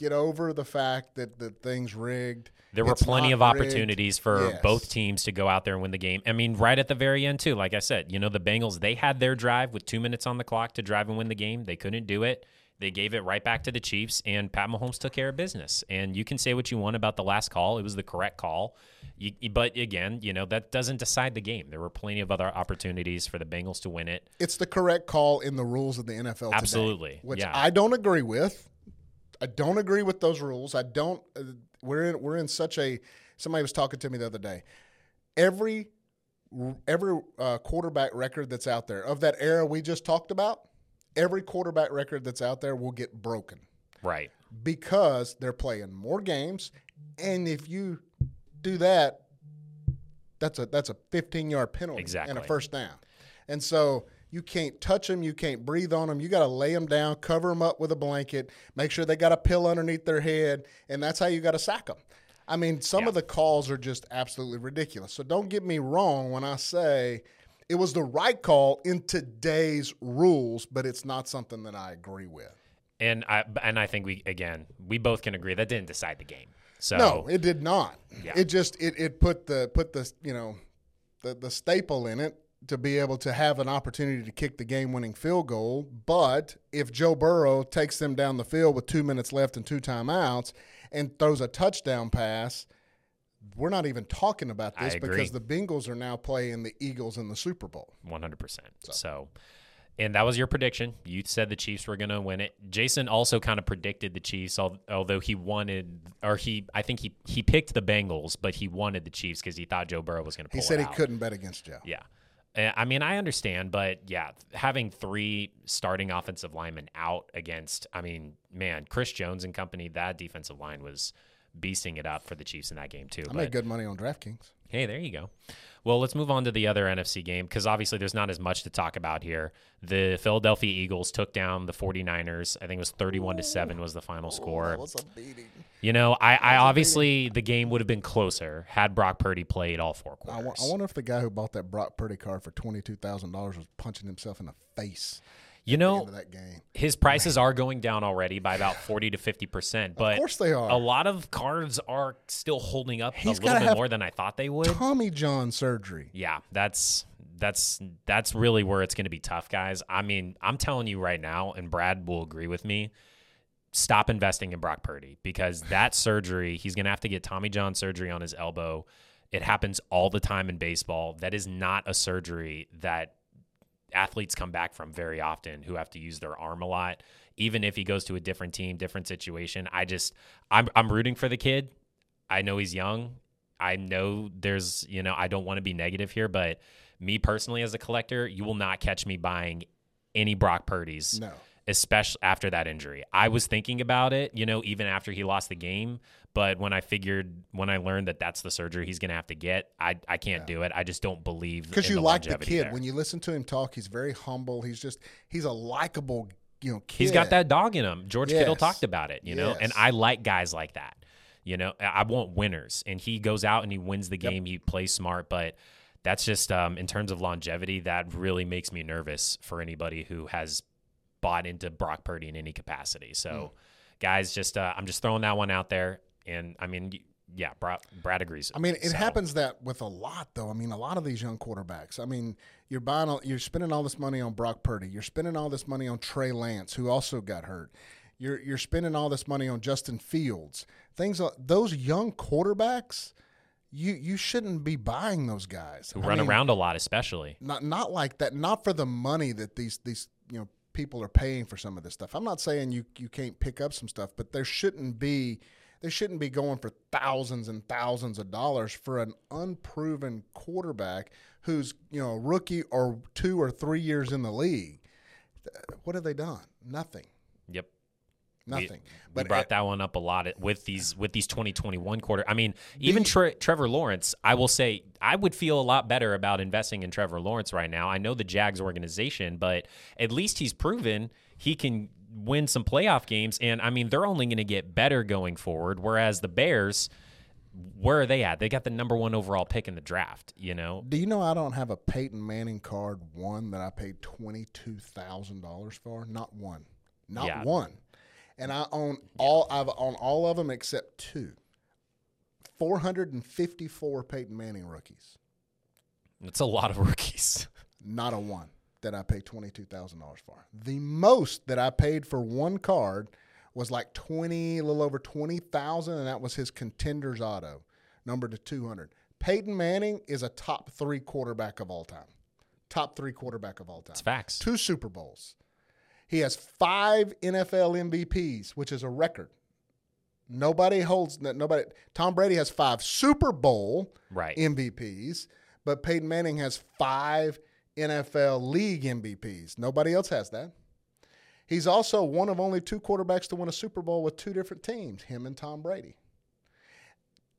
Speaker 2: get over the fact that the thing's rigged.
Speaker 1: There were
Speaker 2: it's
Speaker 1: plenty of
Speaker 2: rigged.
Speaker 1: opportunities for
Speaker 2: yes.
Speaker 1: both teams to go out there and win the game. I mean, right at the very end, too. Like I said, you know, the Bengals, they had their drive with two minutes on the clock to drive and win the game. They couldn't do it. They gave it right back to the Chiefs, and Pat Mahomes took care of business. And you can say what you want about the last call; it was the correct call. You, but again, you know that doesn't decide the game. There were plenty of other opportunities for the Bengals to win it.
Speaker 2: It's the correct call in the rules of the NFL.
Speaker 1: Absolutely,
Speaker 2: today, which
Speaker 1: yeah.
Speaker 2: I don't agree with. I don't agree with those rules. I don't. Uh, we're in. We're in such a. Somebody was talking to me the other day. Every every uh, quarterback record that's out there of that era we just talked about, every quarterback record that's out there will get broken.
Speaker 1: Right.
Speaker 2: Because they're playing more games, and if you do that, that's a that's a 15 yard penalty
Speaker 1: exactly.
Speaker 2: and a first down. And so you can't touch them, you can't breathe on them. You got to lay them down, cover them up with a blanket, make sure they got a pill underneath their head, and that's how you got to sack them. I mean, some
Speaker 1: yeah.
Speaker 2: of the calls are just absolutely ridiculous. So don't get me wrong when I say it was the right call in today's rules, but it's not something that I agree with.
Speaker 1: And I and I think we again we both can agree that didn't decide the game. So
Speaker 2: no, it did not.
Speaker 1: Yeah.
Speaker 2: It just it, it put the put the you know the the staple in it to be able to have an opportunity to kick the game winning field goal. But if Joe Burrow takes them down the field with two minutes left and two timeouts and throws a touchdown pass, we're not even talking about this because the Bengals are now playing the Eagles in the Super Bowl.
Speaker 1: One hundred percent. So, and that was your prediction. You said the Chiefs were going to win it. Jason also kind of predicted the Chiefs, although he wanted, or he, I think he he picked the Bengals, but he wanted the Chiefs because he thought Joe Burrow was going to pull
Speaker 2: He said he
Speaker 1: out.
Speaker 2: couldn't bet against Joe.
Speaker 1: Yeah. Uh, I mean, I understand, but yeah, having three starting offensive linemen out against, I mean, man, Chris Jones and company, that defensive line was beasting it up for the Chiefs in that game too.
Speaker 2: I
Speaker 1: But
Speaker 2: made good money on DraftKings.
Speaker 1: Hey, there you go. Well, let's move on to the other NFC game because obviously there's not as much to talk about here. The Philadelphia Eagles took down the 49ers. I think it was 31 to 7 was the final score.
Speaker 2: was a beating.
Speaker 1: You know, I, I obviously the game would have been closer had Brock Purdy played all four quarters.
Speaker 2: wa- I wonder if the guy who bought that Brock Purdy card for twenty two thousand dollars was punching himself in the face
Speaker 1: you know,
Speaker 2: that game.
Speaker 1: his prices are going down already by about 40 to 50%, but
Speaker 2: of course they are.
Speaker 1: a lot of cards are still holding up
Speaker 2: He's
Speaker 1: a little bit more than I thought they would.
Speaker 2: Tommy John surgery.
Speaker 1: Yeah, that's that's that's really where it's going to be tough, guys. I mean, I'm telling you right now, and Brad will agree with me. Stop investing in Brock Purdy because <sighs> that surgery, he's going to have to get Tommy John surgery on his elbow. It happens all the time in baseball. That is not a surgery that athletes come back from very often who have to use their arm a lot. Even if he goes to a different team, different situation, I just I'm I'm rooting for the kid. I know he's young. I know there's, you know, I don't want to be negative here, but me personally as a collector, you will not catch me buying any Brock Purdy's,
Speaker 2: No.
Speaker 1: Especially after that injury. I was thinking about it, you know, even after he lost the game, but when I figured, when I learned that that's the surgery he's going to have to get, I, I can't do it. I just don't believe
Speaker 2: Because you
Speaker 1: the
Speaker 2: like the kid.
Speaker 1: there.
Speaker 2: When you listen to him talk, he's very humble. He's just he's a likable, you know, kid.
Speaker 1: He's got that dog in him. George Kittle talked about it, you know, and I like guys like that. You know, I I want winners, and he goes out and he wins the game. He plays smart, but that's just um, in terms of longevity. That really makes me nervous for anybody who has bought into Brock Purdy in any capacity. So,
Speaker 2: Hmm.
Speaker 1: guys, just uh, I'm just throwing that one out there, and I mean, yeah, Brad, Brad agrees.
Speaker 2: I mean, it
Speaker 1: So,
Speaker 2: happens that with a lot, though. I mean, a lot of these young quarterbacks. I mean, you're buying, all, you're spending all this money on Brock Purdy. You're spending all this money on Trey Lance, who also got hurt. You're you're spending all this money on Justin Fields. Things like those young quarterbacks. You you shouldn't be buying those guys
Speaker 1: who
Speaker 2: I
Speaker 1: run
Speaker 2: mean,
Speaker 1: around a lot, especially.
Speaker 2: Not not like that. Not for the money that these these you know people are paying for some of this stuff. I'm not saying you you can't pick up some stuff, but there shouldn't be they shouldn't be going for thousands and thousands of dollars for an unproven quarterback who's you know rookie or two or three years in the league. What have they done? Nothing.
Speaker 1: Yep.
Speaker 2: Nothing.
Speaker 1: we
Speaker 2: but
Speaker 1: brought that one up a lot with these with these 2021 quarter. I mean, even Tre- Trevor Lawrence, I will say I would feel a lot better about investing in Trevor Lawrence right now. I know the Jags organization, but at least he's proven he can win some playoff games and I mean, they're only going to get better going forward whereas the Bears where are they at? They got the number 1 overall pick in the draft, you know.
Speaker 2: do you know I don't have a Peyton Manning card one that I paid twenty two thousand dollars for? Not one. Not
Speaker 1: Yeah.
Speaker 2: one. And I own all I've owned all of them except two. Four hundred and fifty four Peyton Manning rookies.
Speaker 1: It's a lot of rookies. <laughs>
Speaker 2: Not a one that I paid twenty two thousand dollars for. The most that I paid for one card was like twenty, a little over twenty thousand, and that was his contenders auto, numbered to two hundred. Peyton Manning is a top three quarterback of all time. Top three quarterback of all time.
Speaker 1: It's facts.
Speaker 2: Two Super Bowls. He has five NFL MVPs, which is a record. Nobody holds that nobody. Tom Brady has five Super Bowl
Speaker 1: Right.
Speaker 2: MVPs, but Peyton Manning has five NFL league MVPs. Nobody else has that. He's also one of only two quarterbacks to win a Super Bowl with two different teams, him and Tom Brady.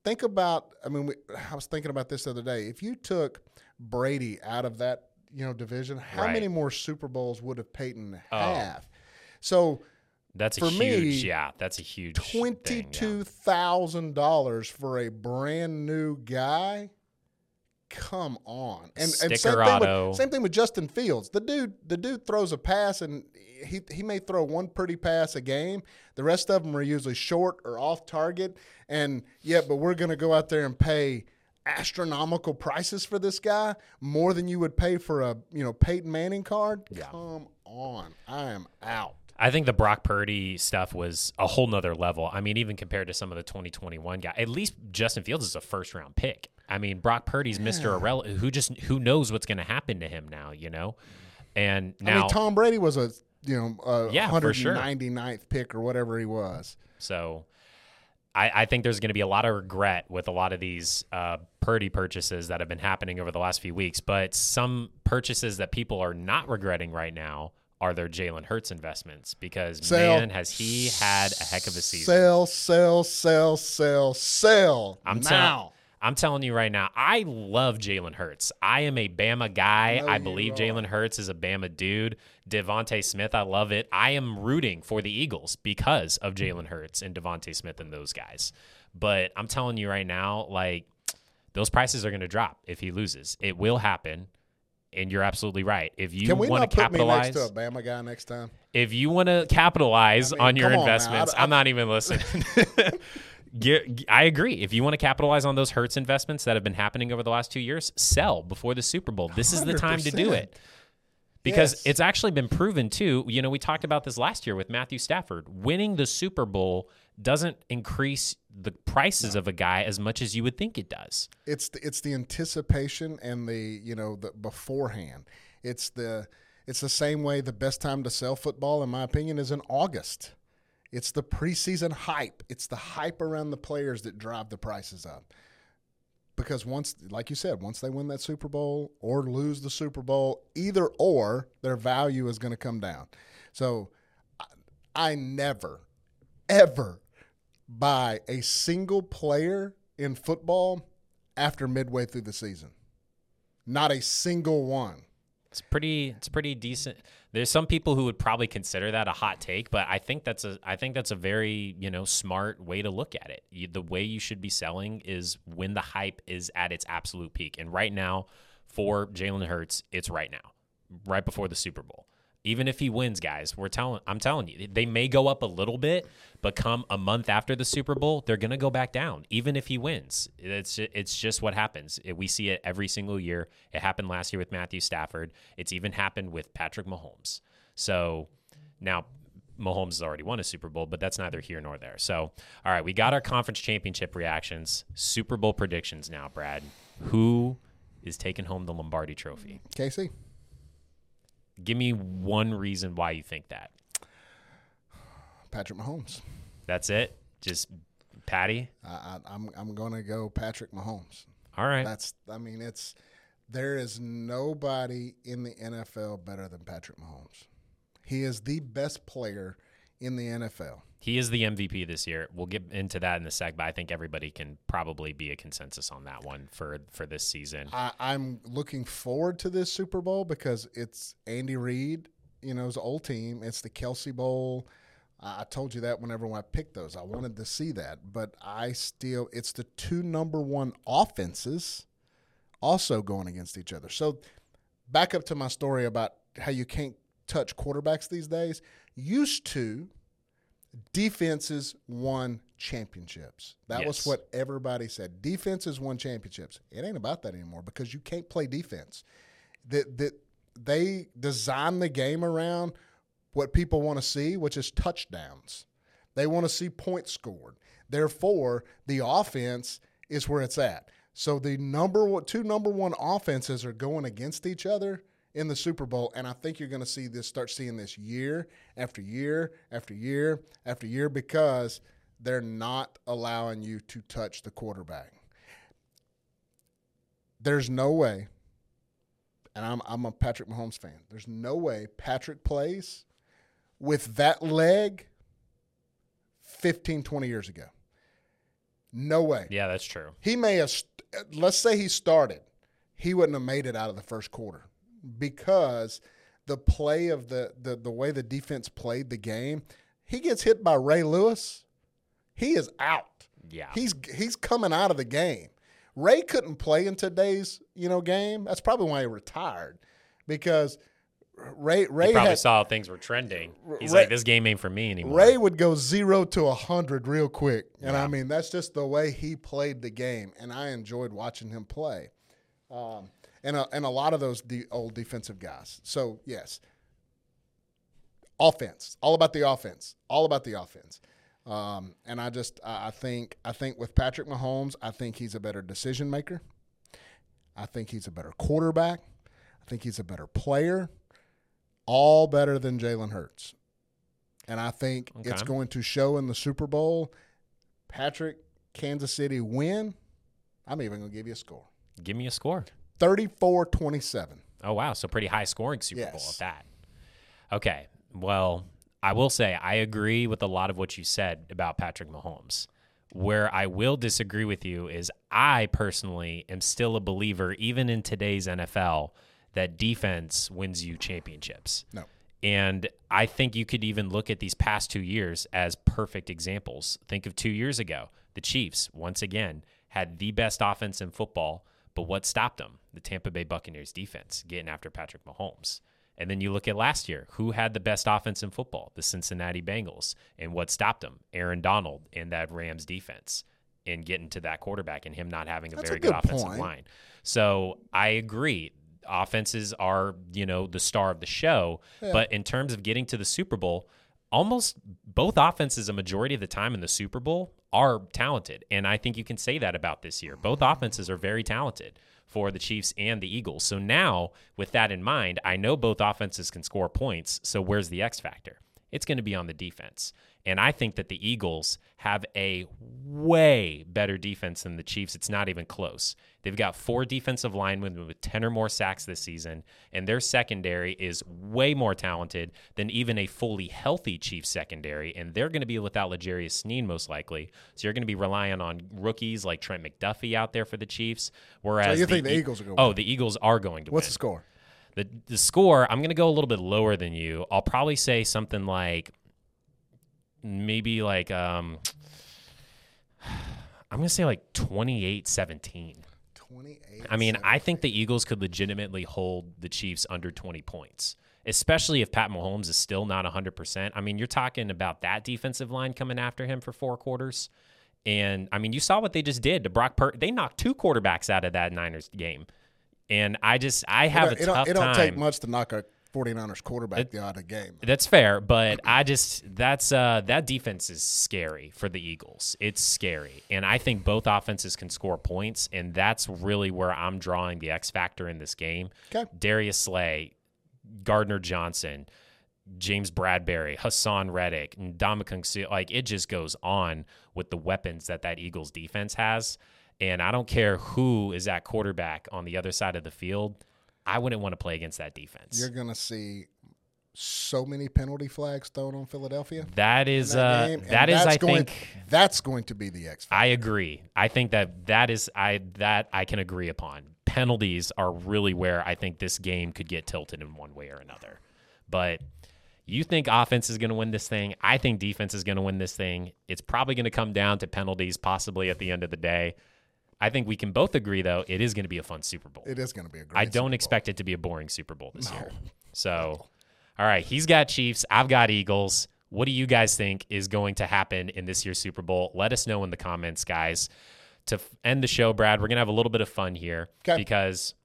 Speaker 2: Think about, I mean, we, I was thinking about this the other day. If you took Brady out of that, you know, division, how
Speaker 1: Right.
Speaker 2: many more Super Bowls would have Peyton
Speaker 1: Oh.
Speaker 2: have? So
Speaker 1: That's a
Speaker 2: for
Speaker 1: huge
Speaker 2: me,
Speaker 1: yeah, that's a huge thing, yeah.
Speaker 2: twenty-two thousand dollars for a brand new guy. Come on, and, and same thing, with, same thing with Justin Fields. The dude, the dude throws a pass, and he he may throw one pretty pass a game. The rest of them are usually short or off target. And yeah, but we're gonna go out there and pay astronomical prices for this guy, more than you would pay for a you know Peyton Manning card.
Speaker 1: Yeah.
Speaker 2: Come on, I am out.
Speaker 1: I think the Brock Purdy stuff was a whole nother level. I mean, even compared to some of the 2021 guys, at least Justin Fields is a first round pick. I mean, Brock Purdy's Mr. Irrelevant, who just who knows what's going to happen to him now, you know? And now,
Speaker 2: I mean, Tom Brady was a you know a
Speaker 1: Yeah, for sure.
Speaker 2: 199th pick or whatever he was.
Speaker 1: so I, I think there's going to be a lot of regret with a lot of these uh, Purdy purchases that have been happening over the last few weeks. But some purchases that people are not regretting right now are their Jalen Hurts investments because
Speaker 2: Sell.
Speaker 1: man, has he had a heck of a season.
Speaker 2: Sell, sell, sell, sell, sell.
Speaker 1: I'm telling
Speaker 2: now.
Speaker 1: I'm telling you right now, I love Jalen Hurts. I am a Bama guy.
Speaker 2: know
Speaker 1: I believe. Jalen Hurts is a Bama dude. DeVonta Smith, I love it. I am rooting for the Eagles because of Jalen Hurts and DeVonta Smith and those guys. But I'm telling you right now, like those prices are going to drop if he loses. It will happen. And you're absolutely right. If you want to
Speaker 2: put me
Speaker 1: capitalize,
Speaker 2: next to a Bama guy next time?
Speaker 1: if you want to capitalize
Speaker 2: I mean,
Speaker 1: on your
Speaker 2: on
Speaker 1: investments,
Speaker 2: I-
Speaker 1: I'm not even listening. <laughs> I agree. If you want to capitalize on those Hurts investments that have been happening over the last two years, sell before the Super Bowl. This is the time to do it. Because
Speaker 2: Yes.
Speaker 1: it's actually been proven too. You know, we talked about this last year with Matthew Stafford. Winning the Super Bowl doesn't increase the prices of a guy as much as you would think it does.
Speaker 2: It's the, it's the anticipation and the you know the beforehand. It's the it's the same way the best time to sell football, in my opinion, is in August. It's the preseason hype. It's the hype around the players that drive the prices up. Because once, like you said, once they win that Super Bowl or lose the Super Bowl, either or, their value is going to come down. So I, never, ever buy a single player in football after midway through the season. Not a single one.
Speaker 1: It's pretty. It's pretty decent. There's some people who would probably consider that a hot take, but I think that's a. I think that's a very you know smart way to look at it. You, the way you should be selling is when the hype is at its absolute peak, and right now, for Jalen Hurts, it's right now, right before the Super Bowl. Even if he wins, guys, we're telling. I'm telling you, they may go up a little bit, but come a month after the Super Bowl, they're gonna go back down. Even if he wins, it's it's just what happens. We see it every single year. It happened last year with Matthew Stafford. It's even happened with Patrick Mahomes. So now Mahomes has already won a Super Bowl, but that's neither here nor there. So all right, we got our conference championship reactions. Super Bowl predictions now, Brad. Who is taking home the Lombardi Trophy?
Speaker 2: Casey?
Speaker 1: Give me one reason why you think that.
Speaker 2: Patrick Mahomes.
Speaker 1: That's it. Just Patty.
Speaker 2: I, I, I'm I'm going to go Patrick Mahomes.
Speaker 1: All right.
Speaker 2: That's I mean it's there is nobody in the NFL better than Patrick Mahomes. He is the best player in the NFL.
Speaker 1: He is the MVP this year. We'll get into that in a sec, but I think everybody can probably be a consensus on that one for for this season.
Speaker 2: I, I'm looking forward to this Super Bowl because it's Andy Reid, you know, his old team. It's the Kelce Bowl. I told you that whenever I picked those. I wanted to see that, but I still, it's the two number one offenses also going against each other. So back up to my story about how you can't touch quarterbacks these days. Used to, defenses won championships. That was what everybody said. Defenses won championships. It ain't about that anymore because you can't play defense. That that they design the game around what people want to see, which is touchdowns. They want to see points scored. Therefore, the offense is where it's at. So the number one, two number one offenses are going against each other in the Super Bowl, and I think you're going to see this start seeing this year after year after year after year because they're not allowing you to touch the quarterback. There's no way, and I'm I'm a Patrick Mahomes fan. There's no way Patrick plays with that leg 15, 20 years ago. No way.
Speaker 1: Yeah, that's true.
Speaker 2: He may have, st- let's say he started, he wouldn't have made it out of the first quarter because the play of the, the, the way the defense played the game, he gets hit by Ray Lewis, he is out.
Speaker 1: Yeah.
Speaker 2: He's he's coming out of the game. Ray couldn't play in today's you know game. That's probably why he retired because Ray Ray
Speaker 1: He probably
Speaker 2: had,
Speaker 1: saw how things were trending. He's
Speaker 2: Ray-
Speaker 1: like, this game ain't for me anymore.
Speaker 2: Ray would go zero to a hundred real quick, and
Speaker 1: Yeah.
Speaker 2: I mean that's just the way he played the game, and I enjoyed watching him play. Um, and a, and a lot of those de- old defensive guys. So yes, offense. All about the offense. All about the offense. Um, and I just I I think I think with Patrick Mahomes, I think he's a better decision maker. I think he's a better quarterback. I think he's a better player. All better than Jalen Hurts. And I think it's going to show in the Super Bowl. Patrick, Kansas City win. I'm even going to give you a score
Speaker 1: Give me a score.
Speaker 2: 34 27.
Speaker 1: Oh wow, so pretty high scoring Super Bowl at that. Okay, well, I will say I agree with a lot of what you said about Patrick Mahomes. Where I will disagree with you is I personally am still a believer, even in today's NFL, that defense wins you championships.
Speaker 2: No.
Speaker 1: And I think you could even look at these past two years as perfect examples. Think of two years ago. The Chiefs, once again, had the best offense in football, but what stopped them? The Tampa Bay Buccaneers defense getting after Patrick Mahomes. And then you look at last year, who had the best offense in football? The Cincinnati Bengals. And what stopped them? Aaron Donald and that Rams defense and getting to that quarterback and him not having a
Speaker 2: That's a
Speaker 1: very good,
Speaker 2: good
Speaker 1: offensive
Speaker 2: point.
Speaker 1: line. So I agree. Offenses are, you know, the star of the show. But in terms of getting to the Super Bowl, almost both offenses, a majority of the time in the Super Bowl, are talented. And I think you can say that about this year. Both offenses are very talented for the Chiefs and the Eagles. So now, with that in mind, I know both offenses can score points. So where's the X factor? It's going to be on the defense. And I think that the Eagles have a way better defense than the Chiefs. It's not even close. They've got four defensive linemen with 10 or more sacks this season, and their secondary is way more talented than even a fully healthy Chiefs secondary. And they're going to be without L'Jarius Sneed most likely. So you're going to be relying on rookies like Trent McDuffie out there for the Chiefs. Whereas
Speaker 2: you think the
Speaker 1: E-
Speaker 2: Eagles are gonna
Speaker 1: Oh,
Speaker 2: win?
Speaker 1: the Eagles are going to
Speaker 2: What's
Speaker 1: win.
Speaker 2: the score?
Speaker 1: The the score, I'm going to go a little bit lower than you. I'll probably say something like maybe like um I'm going to say like 28-17.
Speaker 2: 28.
Speaker 1: I mean, I think the Eagles could legitimately hold the Chiefs under 20 points. Especially if Pat Mahomes is still not 100%. I mean, you're talking about that defensive line coming after him for four quarters. And I mean, you saw what they just did to Brock Pur- They knocked two quarterbacks out of that Niners game. And I just, I have
Speaker 2: it,
Speaker 1: a
Speaker 2: don't, it don't
Speaker 1: time.
Speaker 2: take much to knock a 49ers quarterback out of game.
Speaker 1: That's fair, but I just that's uh that defense is scary for the Eagles. It's scary. And I think both offenses can score points, and that's really where I'm drawing the X factor in this game.
Speaker 2: Okay.
Speaker 1: Darius Slay, Gardner Johnson, James Bradberry, Haason Reddick, and Dominican like it just goes on with the weapons that that Eagles defense has. And I don't care who is at quarterback on the other side of the field. I wouldn't want to play against that defense.
Speaker 2: You're going to see so many penalty flags thrown on Philadelphia.
Speaker 1: That is
Speaker 2: that,
Speaker 1: uh,
Speaker 2: that's
Speaker 1: I
Speaker 2: going,
Speaker 1: think
Speaker 2: that's going to be the X factor.
Speaker 1: I agree. I think that that is I that I can agree upon. Penalties are really where I think this game could get tilted in one way or another. But you think offense is going to win this thing? I think defense is going to win this thing. It's probably going to come down to penalties possibly at the end of the day. I think we can both agree though it is going to be a fun Super Bowl.
Speaker 2: It is going to be a great.
Speaker 1: I don't
Speaker 2: Bowl.
Speaker 1: expect it to be a boring Super Bowl this year. So, all right, he's got Chiefs. I've got Eagles. What do you guys think is going to happen in this year's Super Bowl? Let us know in the comments, guys. To end the show, Brad, we're going to have a little bit of fun here
Speaker 2: 'Kay.
Speaker 1: because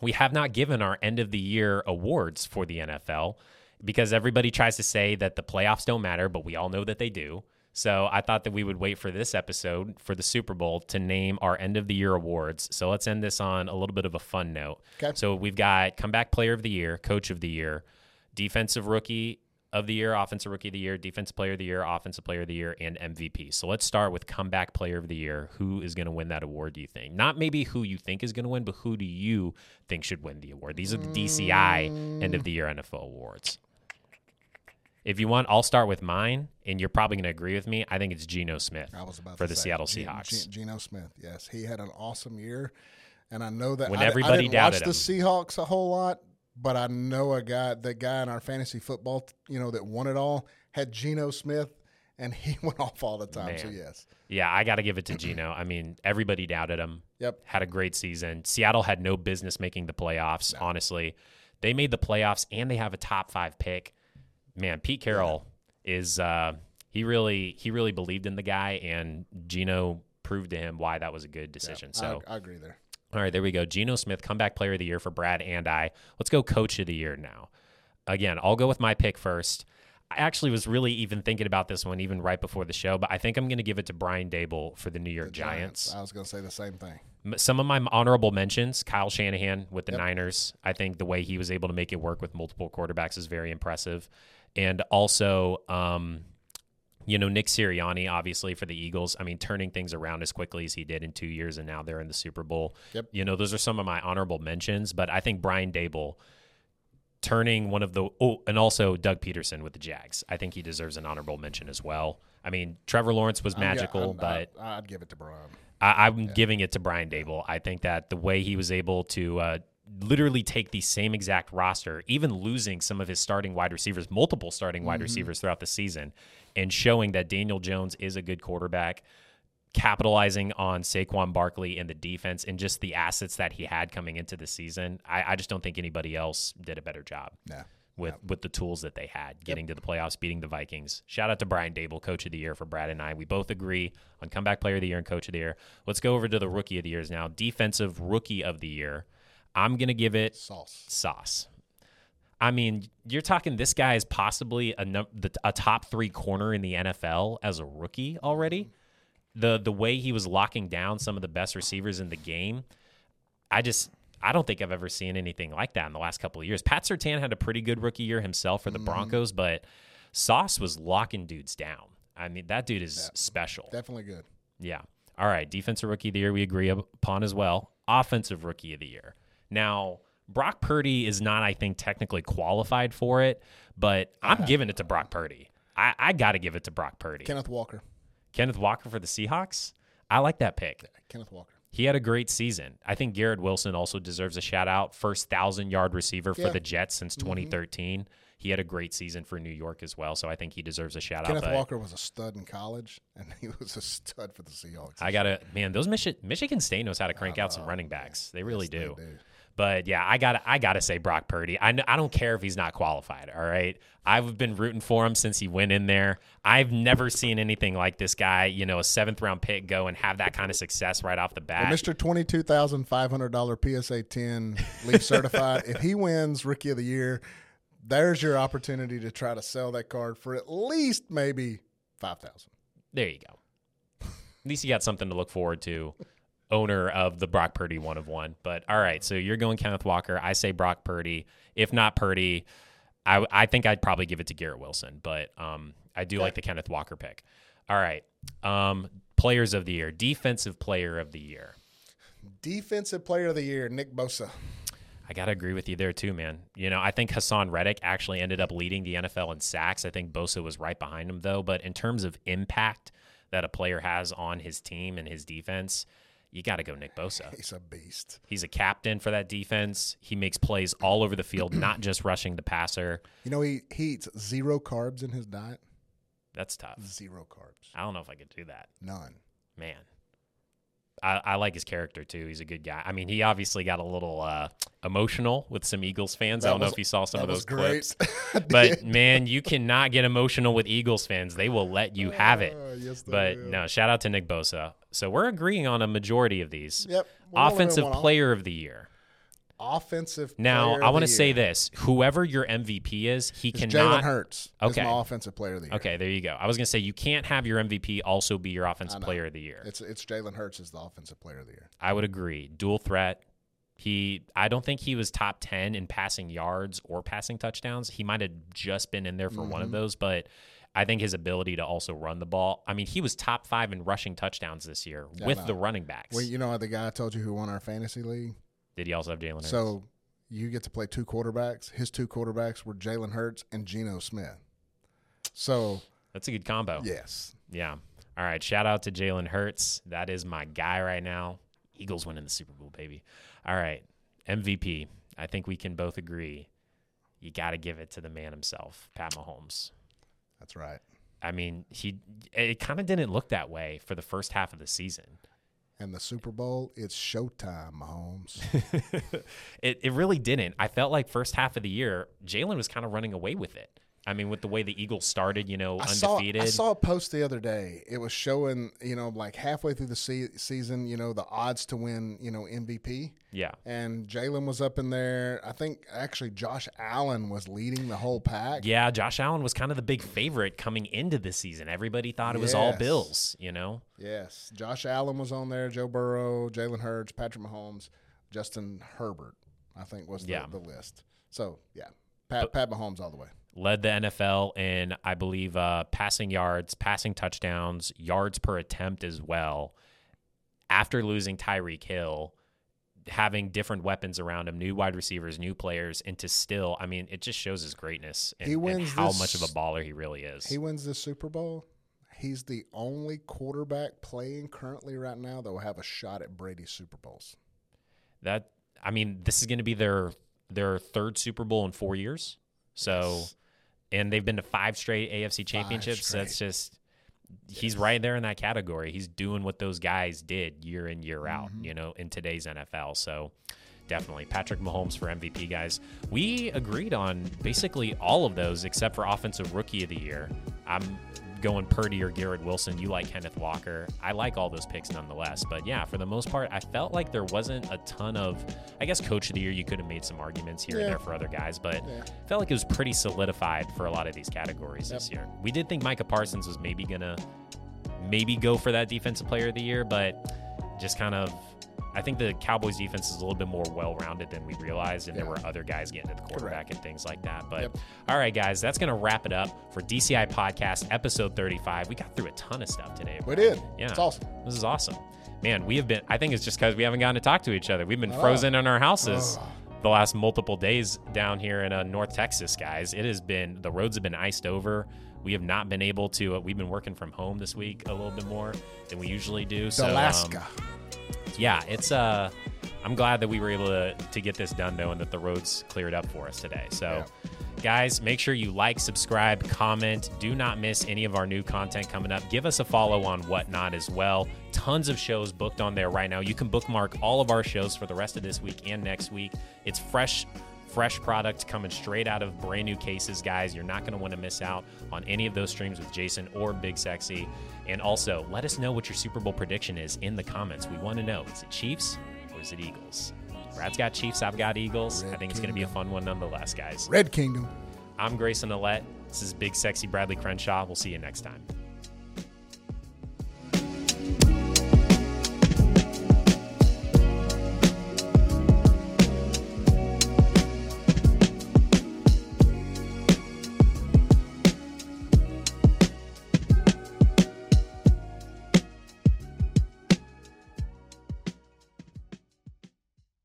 Speaker 1: we have not given our end of the year awards for the NFL because everybody tries to say that the playoffs don't matter, but we all know that they do. So I thought that we would wait for this episode for the Super Bowl to name our end of the year awards. So let's end this on a little bit of a fun note.
Speaker 2: 'Kay.
Speaker 1: So we've got comeback player of the year, coach of the year, defensive rookie of the year, offensive rookie of the year, defensive player of the year, offensive player of the year, and MVP. So let's start with comeback player of the year. Who is going to win that award, do you think? Not maybe who you think is going to win, but who do you think should win the award? These are the DCI end of the year NFL awards. If you want, I'll start with mine, and you're probably going to agree with me. I think it's Geno Smith
Speaker 2: I was about
Speaker 1: for the
Speaker 2: say,
Speaker 1: Seattle Seahawks.
Speaker 2: Ge- Geno Smith, yes, he had an awesome year, and I know that
Speaker 1: When
Speaker 2: I,
Speaker 1: everybody
Speaker 2: I didn't
Speaker 1: doubted
Speaker 2: watch the. Seahawks a whole lot, but I know a guy, the guy in our fantasy football, you know, that won it all had Geno Smith, and he <laughs> went off all the time. So yes,
Speaker 1: Yeah, I got to give it to Geno. I mean, everybody doubted him.
Speaker 2: Yep.
Speaker 1: Had a great season. Seattle had no business making the playoffs, honestly. They made the playoffs and they have a top 5 pick. Man, Pete Carroll is uh he really he really believed in the guy and Geno proved to him why that was a good decision. so,
Speaker 2: I, I agree there.
Speaker 1: all right, there we go. Geno Smith, comeback player of the year for Brad and I. Let's go coach of the year now. Again, I'll go with my pick first. I actually was really even thinking about this one even right before the show, but I think I'm going to give it to Brian Daboll for the New York
Speaker 2: The
Speaker 1: Giants.
Speaker 2: I was going to say the same thing.
Speaker 1: Some of my honorable mentions: Kyle Shanahan with the Niners. I think the way he was able to make it work with multiple quarterbacks is very impressive, and also. Um, you know, Nick Sirianni, obviously for the Eagles. I mean, turning things around as quickly as he did in two years, and now they're in the Super Bowl.
Speaker 2: Yep.
Speaker 1: You know, those are some of my honorable mentions, but I think Brian Daboll turning one of the oh, and also Doug Pederson with the Jags. I think he deserves an honorable mention as well. I mean, Trevor Lawrence was
Speaker 2: I'm-
Speaker 1: magical,
Speaker 2: I'm-
Speaker 1: but
Speaker 2: I, I'd give it to Brian.
Speaker 1: I, I'm giving it to Brian Daboll. I think that the way he was able to uh, literally take the same exact roster, even losing some of his starting wide receivers, multiple starting wide mm-hmm. receivers throughout the season, and showing that Daniel Jones is a good quarterback, capitalizing on Saquon Barkley and the defense and just the assets that he had coming into the season. I, I just don't think anybody else did a better job with with the tools that they had getting to the playoffs, beating the Vikings. Shout out to Brian Daboll, coach of the year for Brad and I. We both agree on comeback player of the year and coach of the year. Let's go over to the rookie of the years now. Defensive rookie of the year. I'm gonna give it
Speaker 2: Sauce.
Speaker 1: Sauce. I mean, you're talking this guy is possibly a, num- the, a top three corner in the NFL as a rookie already. The the way he was locking down some of the best receivers in the game, I just I don't think I've ever seen anything like that in the last couple of years. Pat Surtain had a pretty good rookie year himself for the mm-hmm. Broncos, but Sauce was locking dudes down. I mean, that dude is special.
Speaker 2: Definitely good.
Speaker 1: Yeah. All right. Defensive rookie of the year, we agree upon as well. Offensive rookie of the year. Now, Brock Purdy is not, I think, technically qualified for it, but I'm giving it to Brock Purdy. I, I got to give it to Brock Purdy.
Speaker 2: Kenneth Walker.
Speaker 1: Kenneth Walker for the Seahawks. I like that pick.
Speaker 2: Kenneth Walker.
Speaker 1: He had a great season. I think Garrett Wilson also deserves a shout out. First thousand yard receiver for
Speaker 2: Yeah.
Speaker 1: the Jets since mm-hmm. 2013. He had a great season for New York as well, so I think he deserves a shout
Speaker 2: Kenneth
Speaker 1: out. Kenneth
Speaker 2: Walker was a stud in college, and <laughs> he was a stud for the Seahawks.
Speaker 1: I gotta man, those Michi- Michigan State knows how to crank out some oh, running backs. They really
Speaker 2: Yes, they
Speaker 1: do. But yeah, I gotta I gotta say Brock Purdy. I, I don't care if he's not qualified. All right, I've been rooting for him since he went in there. I've never seen anything like this guy. You know, a seventh round pick go and have that kind of success right off the
Speaker 2: Well,
Speaker 1: bat.
Speaker 2: Mr. Twenty-two thousand five hundred dollar PSA ten leaf certified. if he wins Rookie of the Year, there's your opportunity to try to sell that card for at least maybe five thousand.
Speaker 1: There you go. At least you got something to look forward to. Owner of the Brock Purdy one of one. But all right, so you're going Kenneth Walker. I say Brock Purdy. If not Purdy, I, I think I'd probably give it to Garrett Wilson. But um, I do like the Kenneth Walker pick. All right. Um, players of the year, defensive player of the year.
Speaker 2: Defensive Player of the Year, Nick Bosa.
Speaker 1: I gotta agree with you there too, man. You know, I think Haason Reddick actually ended up leading the NFL in sacks. I think Bosa was right behind him though. But in terms of impact that a player has on his team and his defense, you got to go Nick Bosa. <laughs>
Speaker 2: He's a beast.
Speaker 1: He's a captain for that defense. He makes plays all over the field, <clears throat> not just rushing the passer.
Speaker 2: You know he, he eats zero carbs in his diet.
Speaker 1: That's tough.
Speaker 2: Zero carbs.
Speaker 1: I don't know if I could do that,
Speaker 2: None.
Speaker 1: man. I, I like his character too. He's a good guy. I mean, he obviously got a little uh, emotional with some Eagles fans. I don't know if you saw some of those clips. <laughs> But man, you cannot get emotional with Eagles fans. They will let you have it.
Speaker 2: Uh, yes,
Speaker 1: But
Speaker 2: will.
Speaker 1: no, shout out to Nick Bosa. So we're agreeing on a majority of these.
Speaker 2: Yep.
Speaker 1: Offensive player of the year.
Speaker 2: Offensive.
Speaker 1: Now, I want to say this: whoever your MVP is, he
Speaker 2: It's
Speaker 1: cannot.
Speaker 2: Jalen Hurts.
Speaker 1: Okay.
Speaker 2: Is my offensive player of the year.
Speaker 1: Okay, there you go. I was gonna say you can't have your MVP also be your offensive player of the year.
Speaker 2: It's it's Jalen Hurts is the offensive player of the year.
Speaker 1: I would agree. Dual threat. He, I don't think he was top ten in passing yards or passing touchdowns. He might have just been in there for
Speaker 2: Mm-hmm.
Speaker 1: one of those, but I think his ability to also run the ball. I mean, he was top five in rushing touchdowns this year
Speaker 2: Yeah,
Speaker 1: with the running backs.
Speaker 2: Well, you know the guy I told you who won our fantasy league.
Speaker 1: Did he also have Jalen Hurts?
Speaker 2: So you get to play two quarterbacks. His two quarterbacks were Jalen Hurts and Geno Smith. So
Speaker 1: that's a good combo.
Speaker 2: yes,
Speaker 1: Yeah. All right. Shout out to Jalen Hurts. That is my guy right now. Eagles winning the Super Bowl, baby. All right. MVP. I think we can both agree. You got to give it to the man himself, Pat Mahomes.
Speaker 2: That's right.
Speaker 1: I mean, he it kind of didn't look that way for the first half of the season.
Speaker 2: And the Super Bowl, it's showtime, Mahomes. <laughs>
Speaker 1: it it really didn't. I felt like first half of the year, Jalen was kind of running away with it. I mean, with the way the Eagles started, you know,
Speaker 2: I saw,
Speaker 1: undefeated.
Speaker 2: I saw a post the other day. It was showing, you know, like halfway through the se- season, you know, the odds to win, you know, MVP.
Speaker 1: yeah.
Speaker 2: And Jalen was up in there. I think actually Josh Allen was leading the whole pack.
Speaker 1: Yeah, Josh Allen was kind of the big favorite coming into this season. Everybody thought it was all Bills, you know?
Speaker 2: Yes. Josh Allen was on there. Joe Burrow, Jalen Hurts, Patrick Mahomes, Justin Herbert, I think was the,
Speaker 1: Yeah.
Speaker 2: the list. So, yeah. Pat, Pat Mahomes all the way.
Speaker 1: Led the NFL in, I believe, uh, passing yards, passing touchdowns, yards per attempt as well. After losing Tyreek Hill, having different weapons around him, new wide receivers, new players, and to still, I mean, it just shows his greatness and,
Speaker 2: He
Speaker 1: and
Speaker 2: wins
Speaker 1: how
Speaker 2: this-
Speaker 1: much of a baller he really is.
Speaker 2: He wins the Super Bowl. He's the only quarterback playing currently right now that will have a shot at Brady's Super Bowls.
Speaker 1: that I mean, this is going to be their their third Super Bowl in four years. So,
Speaker 2: Yes.
Speaker 1: And they've been to five straight AFC championships. So that's just he's right there in that category. He's doing what those guys did year in year out.
Speaker 2: Mm-hmm.
Speaker 1: You know, in today's NFL. So. Definitely. Patrick Mahomes for MVP, guys. We agreed on basically all of those except for Offensive Rookie of the Year. I'm going Purdy or Garrett Wilson. You like Kenneth Walker. I like all those picks nonetheless. But yeah, for the most part, I felt like there wasn't a ton of, I guess, Coach of the Year, you could have made some arguments here and there for other guys, but
Speaker 2: Yeah.
Speaker 1: felt like it was pretty solidified for a lot of these categories this year. We did think Micah Parsons was maybe going to maybe go for that Defensive Player of the Year, but just kind of. I think the Cowboys defense is a little bit more well-rounded than we realized, and there were other guys getting to the quarterback and things like that. But
Speaker 2: Yep.
Speaker 1: all right, guys, that's going to wrap it up for DCI Podcast episode 35. We got through a ton of stuff today.
Speaker 2: We did.
Speaker 1: Yeah.
Speaker 2: It's awesome.
Speaker 1: This is awesome. Man, we have been, I think it's just because we haven't gotten to talk to each other. We've been
Speaker 2: Oh.
Speaker 1: frozen in our houses
Speaker 2: Oh.
Speaker 1: the last multiple days down here in uh, North Texas, guys. It has been, the roads have been iced over. We have not been able to, uh, we've been working from home this week a little bit more than we usually do. So, um,
Speaker 2: Alaska.
Speaker 1: yeah, it's uh I'm glad that we were able to to get this done though and that the roads cleared up for us today. So guys, make sure you like, subscribe, comment. Do not miss any of our new content coming up. Give us a follow on whatnot as well. Tons of shows booked on there right now. You can bookmark all of our shows for the rest of this week and next week. It's fresh fresh product coming straight out of brand new cases, guys. You're not going to want to miss out on any of those streams with Jason or Big Sexy. And also, let us know what your Super Bowl prediction is in the comments. We want to know is it Chiefs or is it Eagles? Brad's got Chiefs, I've got Eagles. I think it's going to be a fun one nonetheless, guys.
Speaker 2: Red Kingdom.
Speaker 1: I'm Grayson Alette. This is Big Sexy Bradley Crenshaw. We'll see you next time.